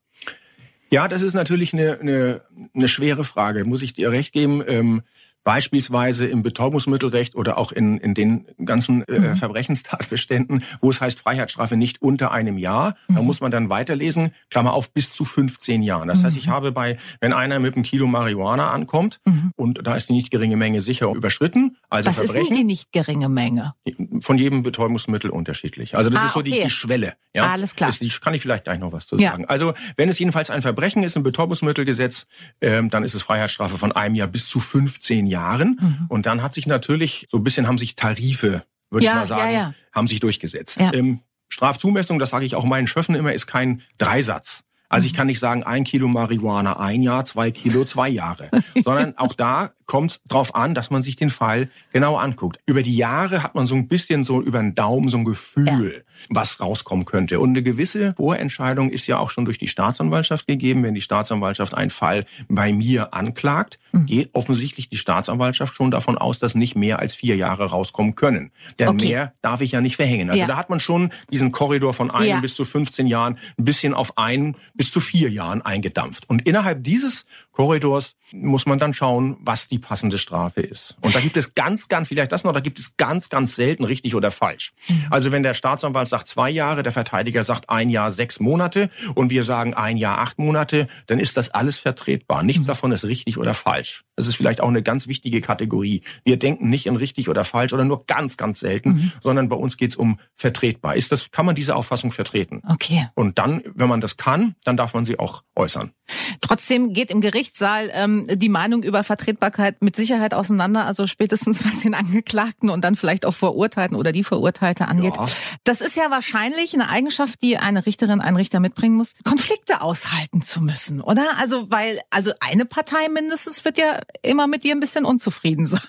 Ja, das ist natürlich eine, eine, eine schwere Frage, muss ich dir recht geben. Ähm, beispielsweise im Betäubungsmittelrecht oder auch in, in den ganzen äh, mhm. Verbrechenstatbeständen, wo es heißt Freiheitsstrafe nicht unter einem Jahr. Mhm. Da muss man dann weiterlesen, Klammer auf, bis zu 15 Jahren. Das mhm. heißt, ich mhm. habe bei, wenn einer mit einem Kilo Marihuana ankommt mhm. und da ist die nicht geringe Menge sicher überschritten, also Was Verbrechen. ist denn die nicht geringe Menge? Von jedem Betäubungsmittel unterschiedlich. Also das ah, ist so okay. die, die Schwelle. Ja? Alles klar. Das kann ich vielleicht gleich noch was zu sagen. Ja. Also wenn es jedenfalls ein Verbrechen ist im Betäubungsmittelgesetz, ähm, dann ist es Freiheitsstrafe von einem Jahr bis zu 15 Jahren. Mhm. Und dann hat sich natürlich, so ein bisschen haben sich Tarife, würde ja, ich mal sagen, ja, ja. haben sich durchgesetzt. Ähm, Strafzumessung, das sage ich auch meinen Schöffen immer, ist kein Dreisatz. Also ich mhm. kann nicht sagen, ein Kilo Marihuana ein Jahr, zwei Kilo zwei Jahre, [laughs] sondern auch da kommt drauf an, dass man sich den Fall genau anguckt. Über die Jahre hat man so ein bisschen so über den Daumen so ein Gefühl, ja. was rauskommen könnte. Und eine gewisse Vorentscheidung ist ja auch schon durch die Staatsanwaltschaft gegeben. Wenn die Staatsanwaltschaft einen Fall bei mir anklagt, mhm. geht offensichtlich die Staatsanwaltschaft schon davon aus, dass nicht mehr als vier Jahre rauskommen können. Denn okay. mehr darf ich ja nicht verhängen. Also ja. da hat man schon diesen Korridor von einem ja. bis zu 15 Jahren ein bisschen auf ein bis zu vier Jahren eingedampft. Und innerhalb dieses Korridors muss man dann schauen, was die passende Strafe ist. Und da gibt es ganz, ganz, vielleicht das noch, da gibt es ganz, ganz selten richtig oder falsch. Mhm. Also wenn der Staatsanwalt sagt zwei Jahre, der Verteidiger sagt ein Jahr sechs Monate und wir sagen ein Jahr acht Monate, dann ist das alles vertretbar. Nichts mhm. davon ist richtig oder falsch. Das ist vielleicht auch eine ganz wichtige Kategorie. Wir denken nicht in richtig oder falsch oder nur ganz, ganz selten, mhm. sondern bei uns geht es um vertretbar. Ist das, kann man diese Auffassung vertreten? Okay. Und dann, wenn man das kann, dann darf man sie auch äußern. Trotzdem geht im Gerichtssaal ähm, die Meinung über Vertretbarkeit mit Sicherheit auseinander, also spätestens [laughs] was den Angeklagten und dann vielleicht auch Verurteilten oder die Verurteilte angeht. Ja. Das ist ja wahrscheinlich eine Eigenschaft, die eine Richterin, ein Richter mitbringen muss, Konflikte aushalten zu müssen, oder? Also weil, also eine Partei mindestens wird ja immer mit dir ein bisschen unzufrieden [laughs] sein.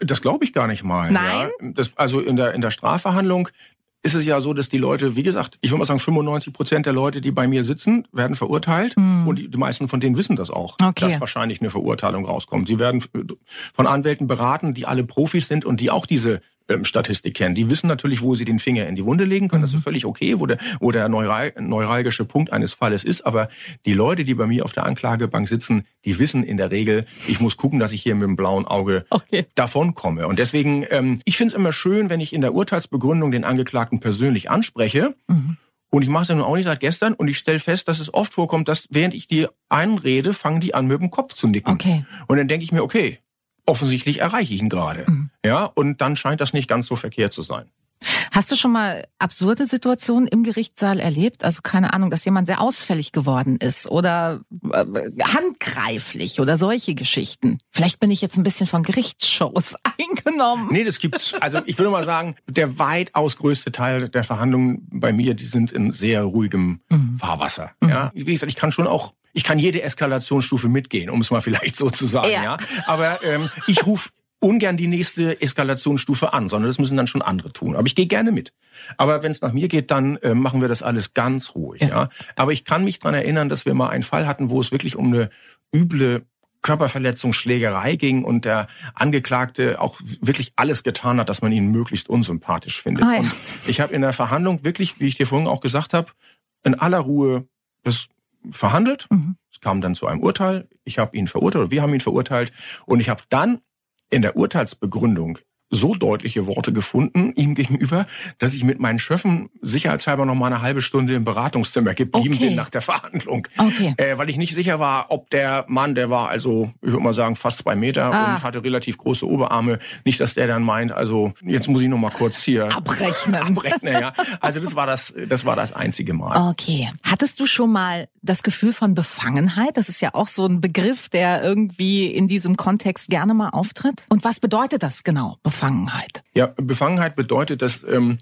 Das glaube ich gar nicht mal. Nein. Ja. Das, also in der, in der Strafverhandlung ist es ja so, dass die Leute, wie gesagt, ich würde mal sagen, 95 Prozent der Leute, die bei mir sitzen, werden verurteilt. Mhm. Und die, meisten von denen wissen das auch, okay. dass wahrscheinlich eine Verurteilung rauskommt. Sie werden von Anwälten beraten, die alle Profis sind und die auch diese Statistik kennen. Die wissen natürlich, wo sie den Finger in die Wunde legen können. Das ist mhm. völlig okay, wo der, wo der neural, neuralgische Punkt eines Falles ist. Aber die Leute, die bei mir auf der Anklagebank sitzen, die wissen in der Regel, ich muss gucken, dass ich hier mit dem blauen Auge okay. davonkomme. Und deswegen, ähm, ich finde es immer schön, wenn ich in der Urteilsbegründung den Angeklagten persönlich anspreche. Mhm. Und ich mache es ja nun auch nicht seit gestern und ich stelle fest, dass es oft vorkommt, dass während ich die einrede, fangen die an, mit dem Kopf zu nicken. Okay. Und dann denke ich mir, okay, offensichtlich erreiche ich ihn gerade. Mhm. Ja, und dann scheint das nicht ganz so verkehrt zu sein. Hast du schon mal absurde Situationen im Gerichtssaal erlebt? Also keine Ahnung, dass jemand sehr ausfällig geworden ist oder äh, handgreiflich oder solche Geschichten. Vielleicht bin ich jetzt ein bisschen von Gerichtsshows [laughs] eingenommen. Nee, das gibt's. Also ich würde mal sagen, der weitaus größte Teil der Verhandlungen bei mir, die sind in sehr ruhigem mhm. Fahrwasser. Mhm. Ja, wie gesagt, ich kann schon auch ich kann jede Eskalationsstufe mitgehen, um es mal vielleicht so zu sagen. Ja. ja. Aber ähm, ich rufe ungern die nächste Eskalationsstufe an, sondern das müssen dann schon andere tun. Aber ich gehe gerne mit. Aber wenn es nach mir geht, dann äh, machen wir das alles ganz ruhig. Ja. ja. Aber ich kann mich dran erinnern, dass wir mal einen Fall hatten, wo es wirklich um eine üble Körperverletzung, Schlägerei ging und der Angeklagte auch wirklich alles getan hat, dass man ihn möglichst unsympathisch findet. Ah, ja. Und ich habe in der Verhandlung wirklich, wie ich dir vorhin auch gesagt habe, in aller Ruhe das verhandelt. Mhm. Es kam dann zu einem Urteil. Ich habe ihn verurteilt, oder wir haben ihn verurteilt. Und ich habe dann in der Urteilsbegründung so deutliche Worte gefunden ihm gegenüber, dass ich mit meinen Schöffen sicherheitshalber noch mal eine halbe Stunde im Beratungszimmer geblieben okay. bin nach der Verhandlung. Okay. Äh, weil ich nicht sicher war, ob der Mann, der war also, ich würde mal sagen, fast zwei Meter ah. und hatte relativ große Oberarme, nicht, dass der dann meint, also jetzt muss ich noch mal kurz hier abrechnen. [laughs] abrechnen ja. Also das war das, das war das einzige Mal. Okay. Hattest du schon mal das Gefühl von Befangenheit? Das ist ja auch so ein Begriff, der irgendwie in diesem Kontext gerne mal auftritt. Und was bedeutet das genau? Befangenheit? Ja, Befangenheit bedeutet, dass ähm,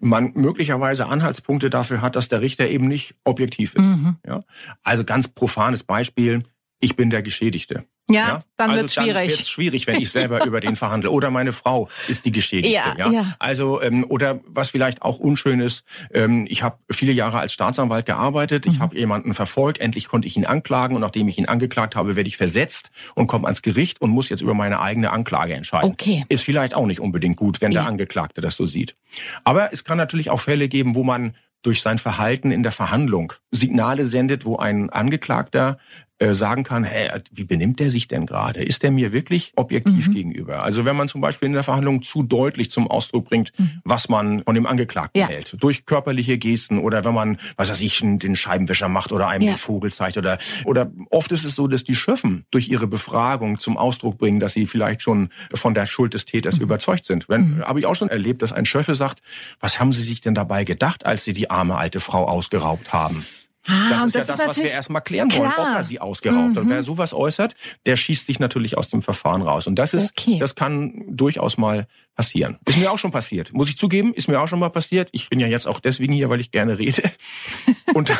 man möglicherweise Anhaltspunkte dafür hat, dass der Richter eben nicht objektiv ist. Mhm. Ja? Also ganz profanes Beispiel, ich bin der Geschädigte. Ja, ja? dann also wird es schwierig. Dann wird's schwierig, wenn ich selber über den verhandle. Oder meine Frau ist die Geschädigte. Ja, ja? ja. Also ähm, oder was vielleicht auch unschön ist, ähm, ich habe viele Jahre als Staatsanwalt gearbeitet. Mhm. Ich habe jemanden verfolgt. Endlich konnte ich ihn anklagen und nachdem ich ihn angeklagt habe, werde ich versetzt und komme ans Gericht und muss jetzt über meine eigene Anklage entscheiden. Okay. Ist vielleicht auch nicht unbedingt gut, wenn ja. der Angeklagte das so sieht. Aber es kann natürlich auch Fälle geben, wo man durch sein Verhalten in der Verhandlung Signale sendet, wo ein Angeklagter äh, sagen kann, hey, wie benimmt der sich denn gerade? Ist der mir wirklich objektiv mhm. gegenüber? Also wenn man zum Beispiel in der Verhandlung zu deutlich zum Ausdruck bringt, mhm. was man von dem Angeklagten ja. hält, durch körperliche Gesten oder wenn man, was weiß ich, den Scheibenwischer macht oder einem ja. den Vogel zeigt oder oder oft ist es so, dass die Schöffen durch ihre Befragung zum Ausdruck bringen, dass sie vielleicht schon von der Schuld des Täters mhm. überzeugt sind. Wenn mhm. habe ich auch schon erlebt, dass ein Schöffe sagt, was haben Sie sich denn dabei gedacht, als Sie die arme alte Frau ausgeraubt haben? Ah, das ist das ja das, was wir erstmal klären wollen, klar. ob er sie ausgeraubt mhm. hat. Wer sowas äußert, der schießt sich natürlich aus dem Verfahren raus. Und das ist, okay. das kann durchaus mal passieren. Ist mir auch schon passiert. Muss ich zugeben, ist mir auch schon mal passiert. Ich bin ja jetzt auch deswegen hier, weil ich gerne rede. [laughs] Und,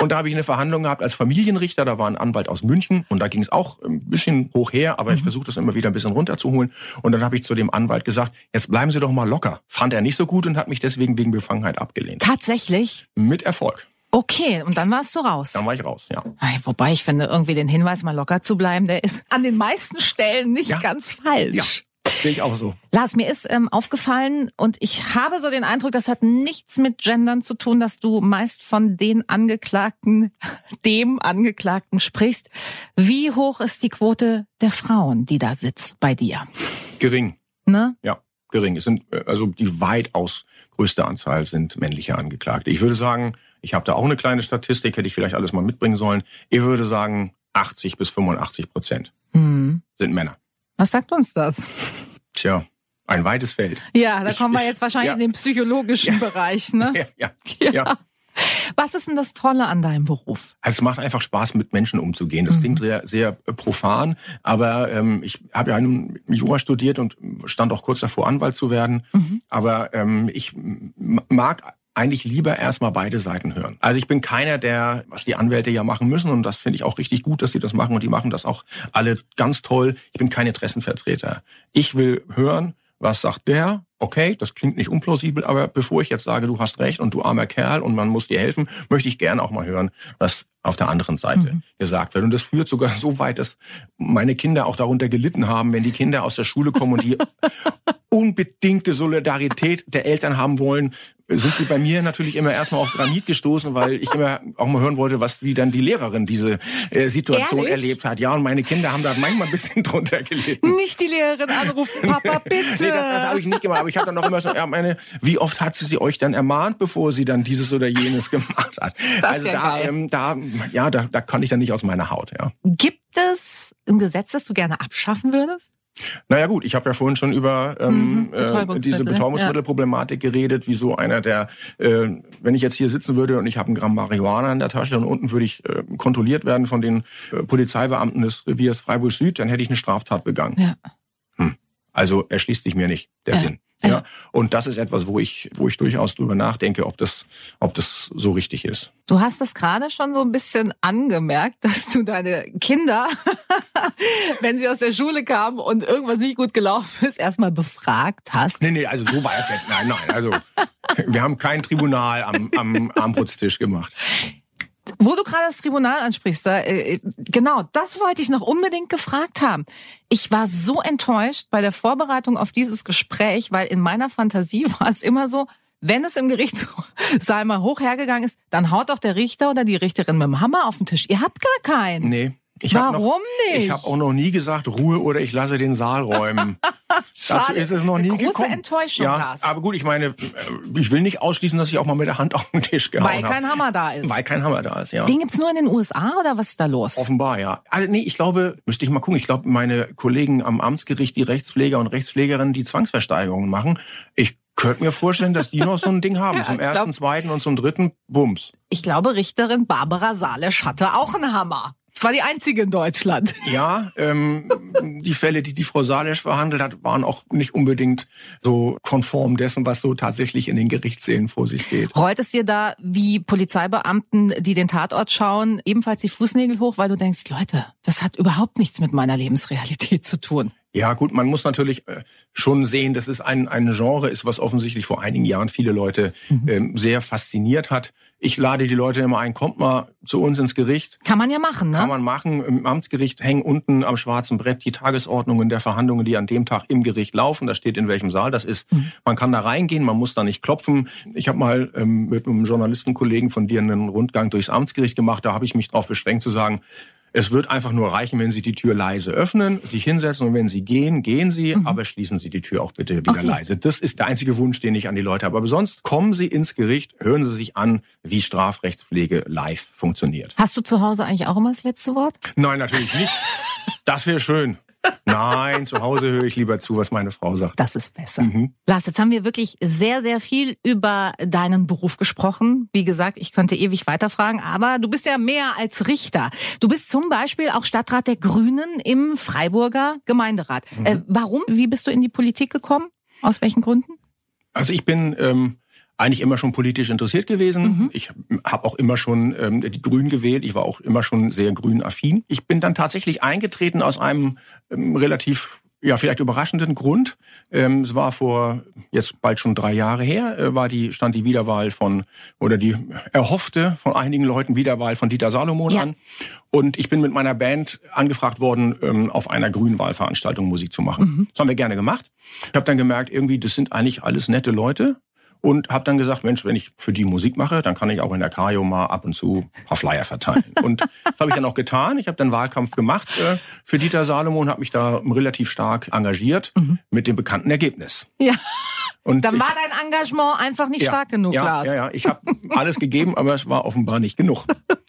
und da habe ich eine Verhandlung gehabt als Familienrichter. Da war ein Anwalt aus München und da ging es auch ein bisschen hoch her, aber mhm. ich versuche das immer wieder ein bisschen runterzuholen. Und dann habe ich zu dem Anwalt gesagt, jetzt bleiben Sie doch mal locker. Fand er nicht so gut und hat mich deswegen wegen Befangenheit abgelehnt. Tatsächlich? Mit Erfolg. Okay, und dann warst du raus. Dann war ich raus, ja. Wobei ich finde, irgendwie den Hinweis, mal locker zu bleiben, der ist an den meisten Stellen nicht ja. ganz falsch. Ja. Sehe ich auch so. Lars, mir ist ähm, aufgefallen und ich habe so den Eindruck, das hat nichts mit Gendern zu tun, dass du meist von den Angeklagten, [laughs] dem Angeklagten sprichst. Wie hoch ist die Quote der Frauen, die da sitzt bei dir? Gering. Ne? Ja, gering. Es sind äh, also die weitaus größte Anzahl sind männliche Angeklagte. Ich würde sagen, ich habe da auch eine kleine Statistik, hätte ich vielleicht alles mal mitbringen sollen. Ich würde sagen, 80 bis 85 Prozent hm. sind Männer. Was sagt uns das? Tja, ein weites Feld. Ja, da ich, kommen wir jetzt wahrscheinlich ja. in den psychologischen ja. Bereich, ne? [laughs] Ja, ja, ja. Was ist denn das Tolle an deinem Beruf? Also es macht einfach Spaß, mit Menschen umzugehen. Das mhm. klingt sehr, sehr profan, aber ähm, ich habe ja nun Jura studiert und stand auch kurz davor, Anwalt zu werden. Mhm. Aber ähm, ich mag eigentlich lieber erstmal beide Seiten hören. Also ich bin keiner, der, was die Anwälte ja machen müssen, und das finde ich auch richtig gut, dass sie das machen, und die machen das auch alle ganz toll. Ich bin kein Interessenvertreter. Ich will hören, was sagt der okay, das klingt nicht unplausibel, aber bevor ich jetzt sage, du hast recht und du armer Kerl und man muss dir helfen, möchte ich gerne auch mal hören, was auf der anderen Seite mhm. gesagt wird. Und das führt sogar [laughs] so weit, dass meine Kinder auch darunter gelitten haben, wenn die Kinder aus der Schule kommen und die [laughs] unbedingte Solidarität der Eltern haben wollen, sind sie bei mir natürlich immer erstmal auf Granit gestoßen, weil ich immer auch mal hören wollte, was wie dann die Lehrerin diese äh, Situation Ehrlich? erlebt hat. Ja, und meine Kinder haben da manchmal ein bisschen [laughs] drunter gelitten. Nicht die Lehrerin anrufen, Papa, bitte. nee, das, das habe ich nicht gemacht. Aber ich habe dann noch immer so, ja, meine, wie oft hat sie, sie euch dann ermahnt, bevor sie dann dieses oder jenes [laughs] gemacht hat? Das also ja da, ähm, da, ja, da, da kann ich dann nicht aus meiner Haut. Ja. Gibt es ein Gesetz, das du gerne abschaffen würdest? Naja gut, ich habe ja vorhin schon über ähm, mhm, äh, diese Betäubungsmittelproblematik ja. geredet, wie so einer, der, äh, wenn ich jetzt hier sitzen würde und ich habe ein Gramm Marihuana in der Tasche und unten würde ich äh, kontrolliert werden von den äh, Polizeibeamten des Reviers Freiburg Süd, dann hätte ich eine Straftat begangen. Ja. Hm. Also erschließt sich mir nicht der ja. Sinn. Ja. Und das ist etwas, wo ich, wo ich durchaus drüber nachdenke, ob das, ob das so richtig ist. Du hast es gerade schon so ein bisschen angemerkt, [laughs] dass du deine Kinder, [laughs] wenn sie aus der Schule kamen und irgendwas nicht gut gelaufen ist, erstmal befragt hast. Nee, nee, also so war es jetzt. Nein, nein, also [laughs] wir haben kein Tribunal am, am Armputztisch gemacht. Wo du gerade das Tribunal ansprichst, da, äh, genau, das wollte ich noch unbedingt gefragt haben. Ich war so enttäuscht bei der Vorbereitung auf dieses Gespräch, weil in meiner Fantasie [laughs] war es immer so, wenn es im Gerichtssaal mal hoch hergegangen ist, dann haut doch der Richter oder die Richterin mit dem Hammer auf den Tisch. Ihr habt gar keinen. Nee. Ich Warum noch, nicht? Ich habe auch noch nie gesagt Ruhe oder ich lasse den Saal räumen. [laughs] Dazu ist es noch nie Große gekommen. Enttäuschung ja, das. aber gut, ich meine, äh, ich will nicht ausschließen, dass ich auch mal mit der Hand auf den Tisch gehauen habe. Weil kein Hammer da ist. Weil kein Hammer da ist, ja. Den gibt's nur in den USA oder was ist da los? Offenbar, ja. Also nee, ich glaube, müsste ich mal gucken. Ich glaube, meine Kollegen am Amtsgericht, die Rechtspfleger und Rechtspflegerinnen, die Zwangsversteigerungen machen, ich könnte mir vorstellen, dass die noch so ein Ding haben. [laughs] ja, zum ersten, glaub, zweiten und zum dritten, Bums. Ich glaube, Richterin Barbara Salesch hatte auch einen Hammer. Es war die einzige in Deutschland. [laughs] Ja, ähm, die Fälle, die die Frau Salesch verhandelt hat, waren auch nicht unbedingt so konform dessen, was so tatsächlich in den Gerichtssälen vor sich geht. Reut es dir da wie Polizeibeamten, die den Tatort schauen, ebenfalls die Fußnägel hoch, weil du denkst, Leute, das hat überhaupt nichts mit meiner Lebensrealität zu tun. Ja, gut, man muss natürlich äh, schon sehen, dass es ein, ein Genre ist, was offensichtlich vor einigen Jahren viele Leute mhm. ähm, sehr fasziniert hat. Ich lade die Leute immer ein, kommt mal zu uns ins Gericht. Kann man ja machen, ne? Kann man machen. Im Amtsgericht hängen unten am schwarzen Brett die Tagesordnungen der Verhandlungen, die an dem Tag im Gericht laufen. Da steht in welchem Saal das ist. Mhm. Man kann da reingehen, man muss da nicht klopfen. Ich habe mal ähm, mit einem Journalistenkollegen von dir einen Rundgang durchs Amtsgericht gemacht. Da habe ich mich darauf beschränkt zu sagen, es wird einfach nur reichen, wenn Sie die Tür leise öffnen, sich hinsetzen und wenn Sie gehen, gehen Sie, mhm. aber schließen Sie die Tür auch bitte wieder okay. leise. Das ist der einzige Wunsch, den ich an die Leute habe. Aber sonst kommen Sie ins Gericht, hören Sie sich an, wie Strafrechtspflege live funktioniert. Hast du zu Hause eigentlich auch immer das letzte Wort? Nein, natürlich nicht. [laughs] Das wäre schön. Nein, zu Hause höre ich lieber zu, was meine Frau sagt. Das ist besser. Mhm. Lars, jetzt haben wir wirklich sehr, sehr viel über deinen Beruf gesprochen. Wie gesagt, ich könnte ewig weiterfragen, aber du bist ja mehr als Richter. Du bist zum Beispiel auch Stadtrat der Grünen im Freiburger Gemeinderat. Mhm. Äh, warum? Wie bist du in die Politik gekommen? Aus welchen Gründen? Also ich bin ähm, eigentlich immer schon politisch interessiert gewesen. Mhm. Ich habe auch immer schon ähm, die Grünen gewählt. Ich war auch immer schon sehr grün-affin. Ich bin dann tatsächlich eingetreten aus einem ähm, relativ ja, vielleicht überraschenden Grund. Ähm, es war vor jetzt bald schon drei Jahre her, äh, war die, stand die Wiederwahl von, oder die erhoffte von einigen Leuten Wiederwahl von Dieter Salomon ja. an. Und ich bin mit meiner Band angefragt worden, ähm, auf einer Grünwahlveranstaltung Musik zu machen. Mhm. Das haben wir gerne gemacht. Ich habe dann gemerkt, irgendwie, das sind eigentlich alles nette Leute und habe dann gesagt, Mensch, wenn ich für die Musik mache, dann kann ich auch in der Kajo mal ab und zu ein paar Flyer verteilen. [laughs] Und das habe ich dann auch getan. Ich habe dann Wahlkampf gemacht äh, für Dieter Salomon, habe mich da relativ stark engagiert mhm. mit dem bekannten Ergebnis. Ja. Und dann war dein Engagement einfach nicht ja, stark genug, ja, Lars. Ja, ja, ich habe alles gegeben, aber es war offenbar nicht genug. [laughs]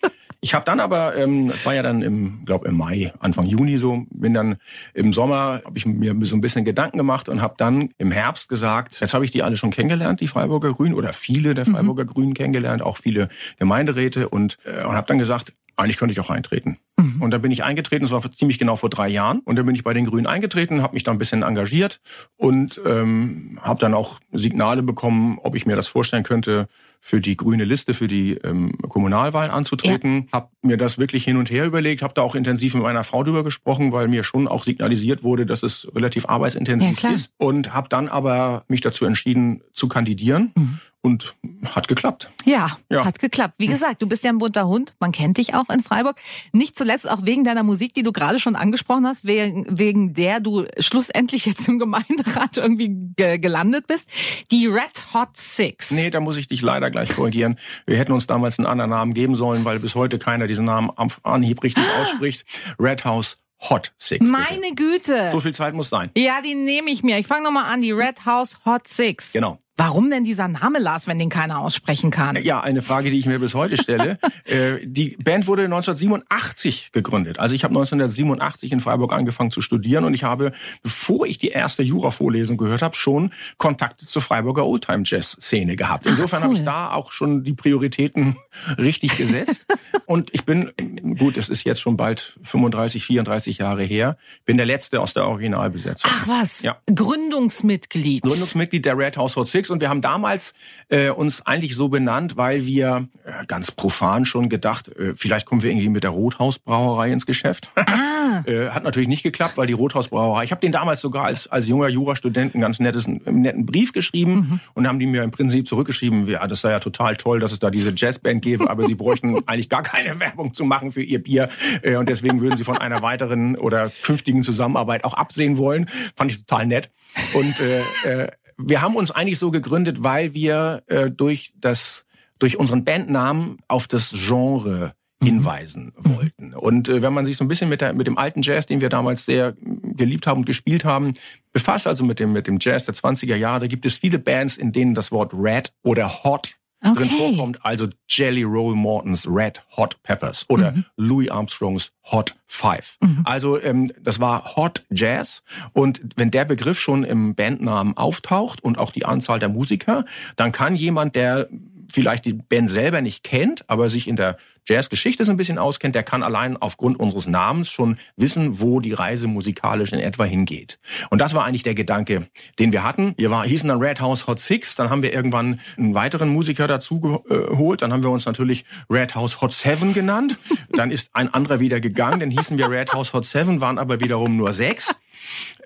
Ich habe dann aber, ähm, das war ja dann im, glaube im Mai, Anfang Juni so, bin dann im Sommer, habe ich mir so ein bisschen Gedanken gemacht und habe dann im Herbst gesagt, jetzt habe ich die alle schon kennengelernt, die Freiburger Grünen oder viele der mhm. Freiburger mhm. Grünen kennengelernt, auch viele Gemeinderäte und, äh, und habe dann gesagt, eigentlich könnte ich auch eintreten. Mhm. Und dann bin ich eingetreten, das war ziemlich genau vor drei Jahren. Und dann bin ich bei den Grünen eingetreten, habe mich da ein bisschen engagiert und ähm, habe dann auch Signale bekommen, ob ich mir das vorstellen könnte, für die grüne Liste für die ähm, Kommunalwahlen anzutreten. Ja. Habe mir das wirklich hin und her überlegt, habe da auch intensiv mit meiner Frau drüber gesprochen, weil mir schon auch signalisiert wurde, dass es relativ arbeitsintensiv ja, ist. Und habe dann aber mich dazu entschieden zu kandidieren. Mhm und hat geklappt. Ja, ja, hat geklappt. Wie gesagt, du bist ja ein bunter Hund. Man kennt dich auch in Freiburg. Nicht zuletzt auch wegen deiner Musik, die du gerade schon angesprochen hast, wegen, wegen der du schlussendlich jetzt im Gemeinderat irgendwie ge gelandet bist. Die Red Hot Six. Nee, da muss ich dich leider gleich korrigieren. Wir hätten uns damals einen anderen Namen geben sollen, weil bis heute keiner diesen Namen auf Anhieb richtig ausspricht. Red House Hot Six. Meine bitte. Güte. So viel Zeit muss sein. Ja, die nehme ich mir. Ich fange nochmal an. Die Red House Hot Six. Genau. Warum denn dieser Name, Lars, wenn den keiner aussprechen kann? Ja, eine Frage, die ich mir bis heute stelle. [laughs] äh, die Band wurde 1987 gegründet. Also ich habe 1987 in Freiburg angefangen zu studieren und ich habe, bevor ich die erste Jura-Vorlesung gehört habe, schon Kontakte zur Freiburger Oldtime-Jazz-Szene gehabt. Insofern cool. habe ich da auch schon die Prioritäten [laughs] richtig gesetzt. und ich bin, gut, es ist jetzt schon bald 35, 34 Jahre her, bin der Letzte aus der Originalbesetzung. Ach was, ja. Gründungsmitglied. Gründungsmitglied der Red House Hot Six unterwegs und wir haben damals äh, uns eigentlich so benannt, weil wir äh, ganz profan schon gedacht, äh, vielleicht kommen wir irgendwie mit der Rothausbrauerei ins Geschäft. [laughs] Ah. äh, hat natürlich nicht geklappt, weil die Rothausbrauerei, ich habe den damals sogar als, als junger Jurastudent einen ganz nettes, einen netten Brief geschrieben mhm. und haben die mir im Prinzip zurückgeschrieben, ja, das sei ja total toll, dass es da diese Jazzband gäbe, aber sie bräuchten [laughs] eigentlich gar keine Werbung zu machen für ihr Bier äh, und deswegen würden sie von einer weiteren oder künftigen Zusammenarbeit auch absehen wollen. Fand ich total nett. Und äh, äh, wir haben uns eigentlich so gegründet, weil wir äh, durch das durch unseren Bandnamen auf das Genre mhm. hinweisen mhm. wollten. Und äh, wenn man sich so ein bisschen mit, der, mit dem alten Jazz, den wir damals sehr geliebt haben und gespielt haben, befasst, also mit dem, mit dem Jazz der 20er Jahre, da gibt es viele Bands, in denen das Wort Red oder Hot okay. drin vorkommt. Also Jelly Roll Mortons Red Hot Peppers oder mhm. Louis Armstrongs Hot Five. Mhm. Also ähm, das war Hot Jazz. Und wenn der Begriff schon im Bandnamen auftaucht und auch die Anzahl der Musiker, dann kann jemand, der vielleicht die Band selber nicht kennt, aber sich in der Jazzgeschichte so ein bisschen auskennt, der kann allein aufgrund unseres Namens schon wissen, wo die Reise musikalisch in etwa hingeht. Und das war eigentlich der Gedanke, den wir hatten. Wir war, hießen dann Red House Hot Six, dann haben wir irgendwann einen weiteren Musiker dazu geholt, dann haben wir uns natürlich Red House Hot Seven genannt. Dann ist ein anderer wieder gegangen, dann hießen wir Red House Hot Seven, waren aber wiederum nur sechs.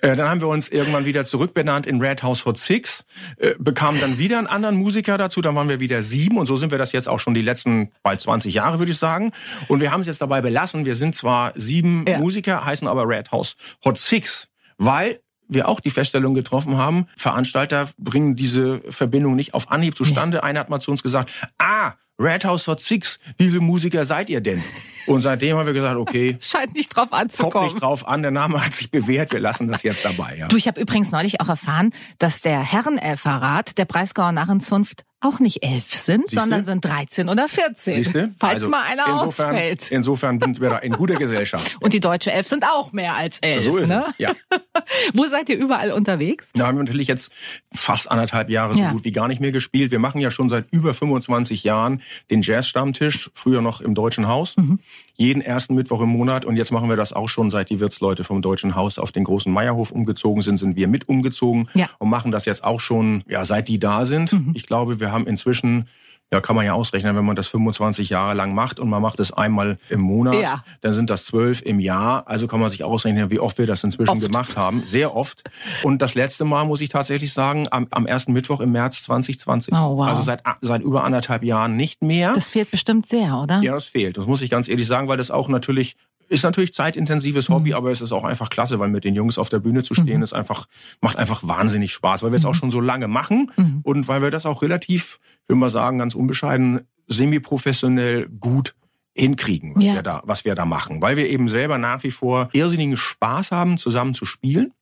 Äh, dann haben wir uns irgendwann wieder zurückbenannt in Red House Hot Six, äh, bekamen dann wieder einen anderen Musiker dazu, dann waren wir wieder sieben und so sind wir das jetzt auch schon die letzten bald 20 Jahre, würde ich sagen. Und wir haben es jetzt dabei belassen, wir sind zwar sieben ja. Musiker, heißen aber Red House Hot Six, weil wir auch die Feststellung getroffen haben, Veranstalter bringen diese Verbindung nicht auf Anhieb zustande. Ja. Einer hat mal zu uns gesagt, ah, Red House Hot Six, wie viele Musiker seid ihr denn? Und seitdem haben wir gesagt, okay. [laughs] Scheint nicht drauf anzukommen. Kommt nicht drauf an, der Name hat sich bewährt, wir lassen das jetzt dabei. Ja. Du, ich habe übrigens neulich auch erfahren, dass der Herrenelferrat der Breisgauer Narrenzunft auch nicht elf sind, Siehste? sondern sind 13 oder 14. Siehste? Falls also mal einer insofern, ausfällt. Insofern sind wir da in guter Gesellschaft. Und die deutsche Elf sind auch mehr als elf. So ist ne? es, ja. [laughs] Wo seid ihr überall unterwegs? Da haben wir natürlich jetzt fast anderthalb Jahre so ja. gut wie gar nicht mehr gespielt. Wir machen ja schon seit über 25 Jahren den Jazz-Stammtisch, früher noch im Deutschen Haus. Mhm. Jeden ersten Mittwoch im Monat. Und jetzt machen wir das auch schon, seit die Wirtsleute vom Deutschen Haus auf den großen Meierhof umgezogen sind, sind wir mit umgezogen ja. und machen das jetzt auch schon, ja, seit die da sind. Mhm. Ich glaube, wir haben inzwischen ja, kann man ja ausrechnen, wenn man das 25 Jahre lang macht und man macht es einmal im Monat, ja. dann sind das zwölf im Jahr. Also kann man sich ausrechnen, wie oft wir das inzwischen oft. gemacht haben. Sehr oft. Und das letzte Mal, muss ich tatsächlich sagen, am, am ersten Mittwoch im März 2020. Oh, wow. Also seit, seit über anderthalb Jahren nicht mehr. Das fehlt bestimmt sehr, oder? Ja, das fehlt. Das muss ich ganz ehrlich sagen, weil das auch natürlich ist natürlich zeitintensives Hobby, mhm. aber es ist auch einfach klasse, weil mit den Jungs auf der Bühne zu stehen, mhm. ist einfach, macht einfach wahnsinnig Spaß, weil wir es auch mhm. schon so lange machen mhm. und weil wir das auch relativ, ich will mal sagen, ganz unbescheiden, semi-professionell gut hinkriegen, was, ja. wir da, was wir da machen. Weil wir eben selber nach wie vor irrsinnigen Spaß haben, zusammen zu spielen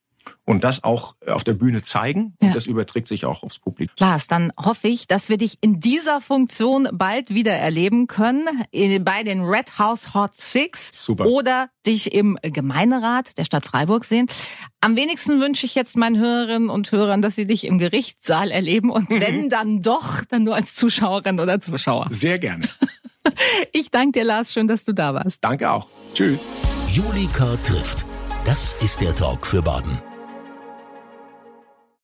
und das auch auf der Bühne zeigen. Ja. Und das überträgt sich auch aufs Publikum. Lars, dann hoffe ich, dass wir dich in dieser Funktion bald wieder erleben können bei den Red House Hot Six Super. oder dich im Gemeinderat der Stadt Freiburg sehen. Am wenigsten wünsche ich jetzt meinen Hörerinnen und Hörern, dass sie dich im Gerichtssaal erleben und wenn dann doch, dann nur als Zuschauerin oder Zuschauer. Sehr gerne. [laughs] Ich danke dir, Lars, schön, dass du da warst. Danke auch. Tschüss. Julika trifft. Das ist der Talk für Baden.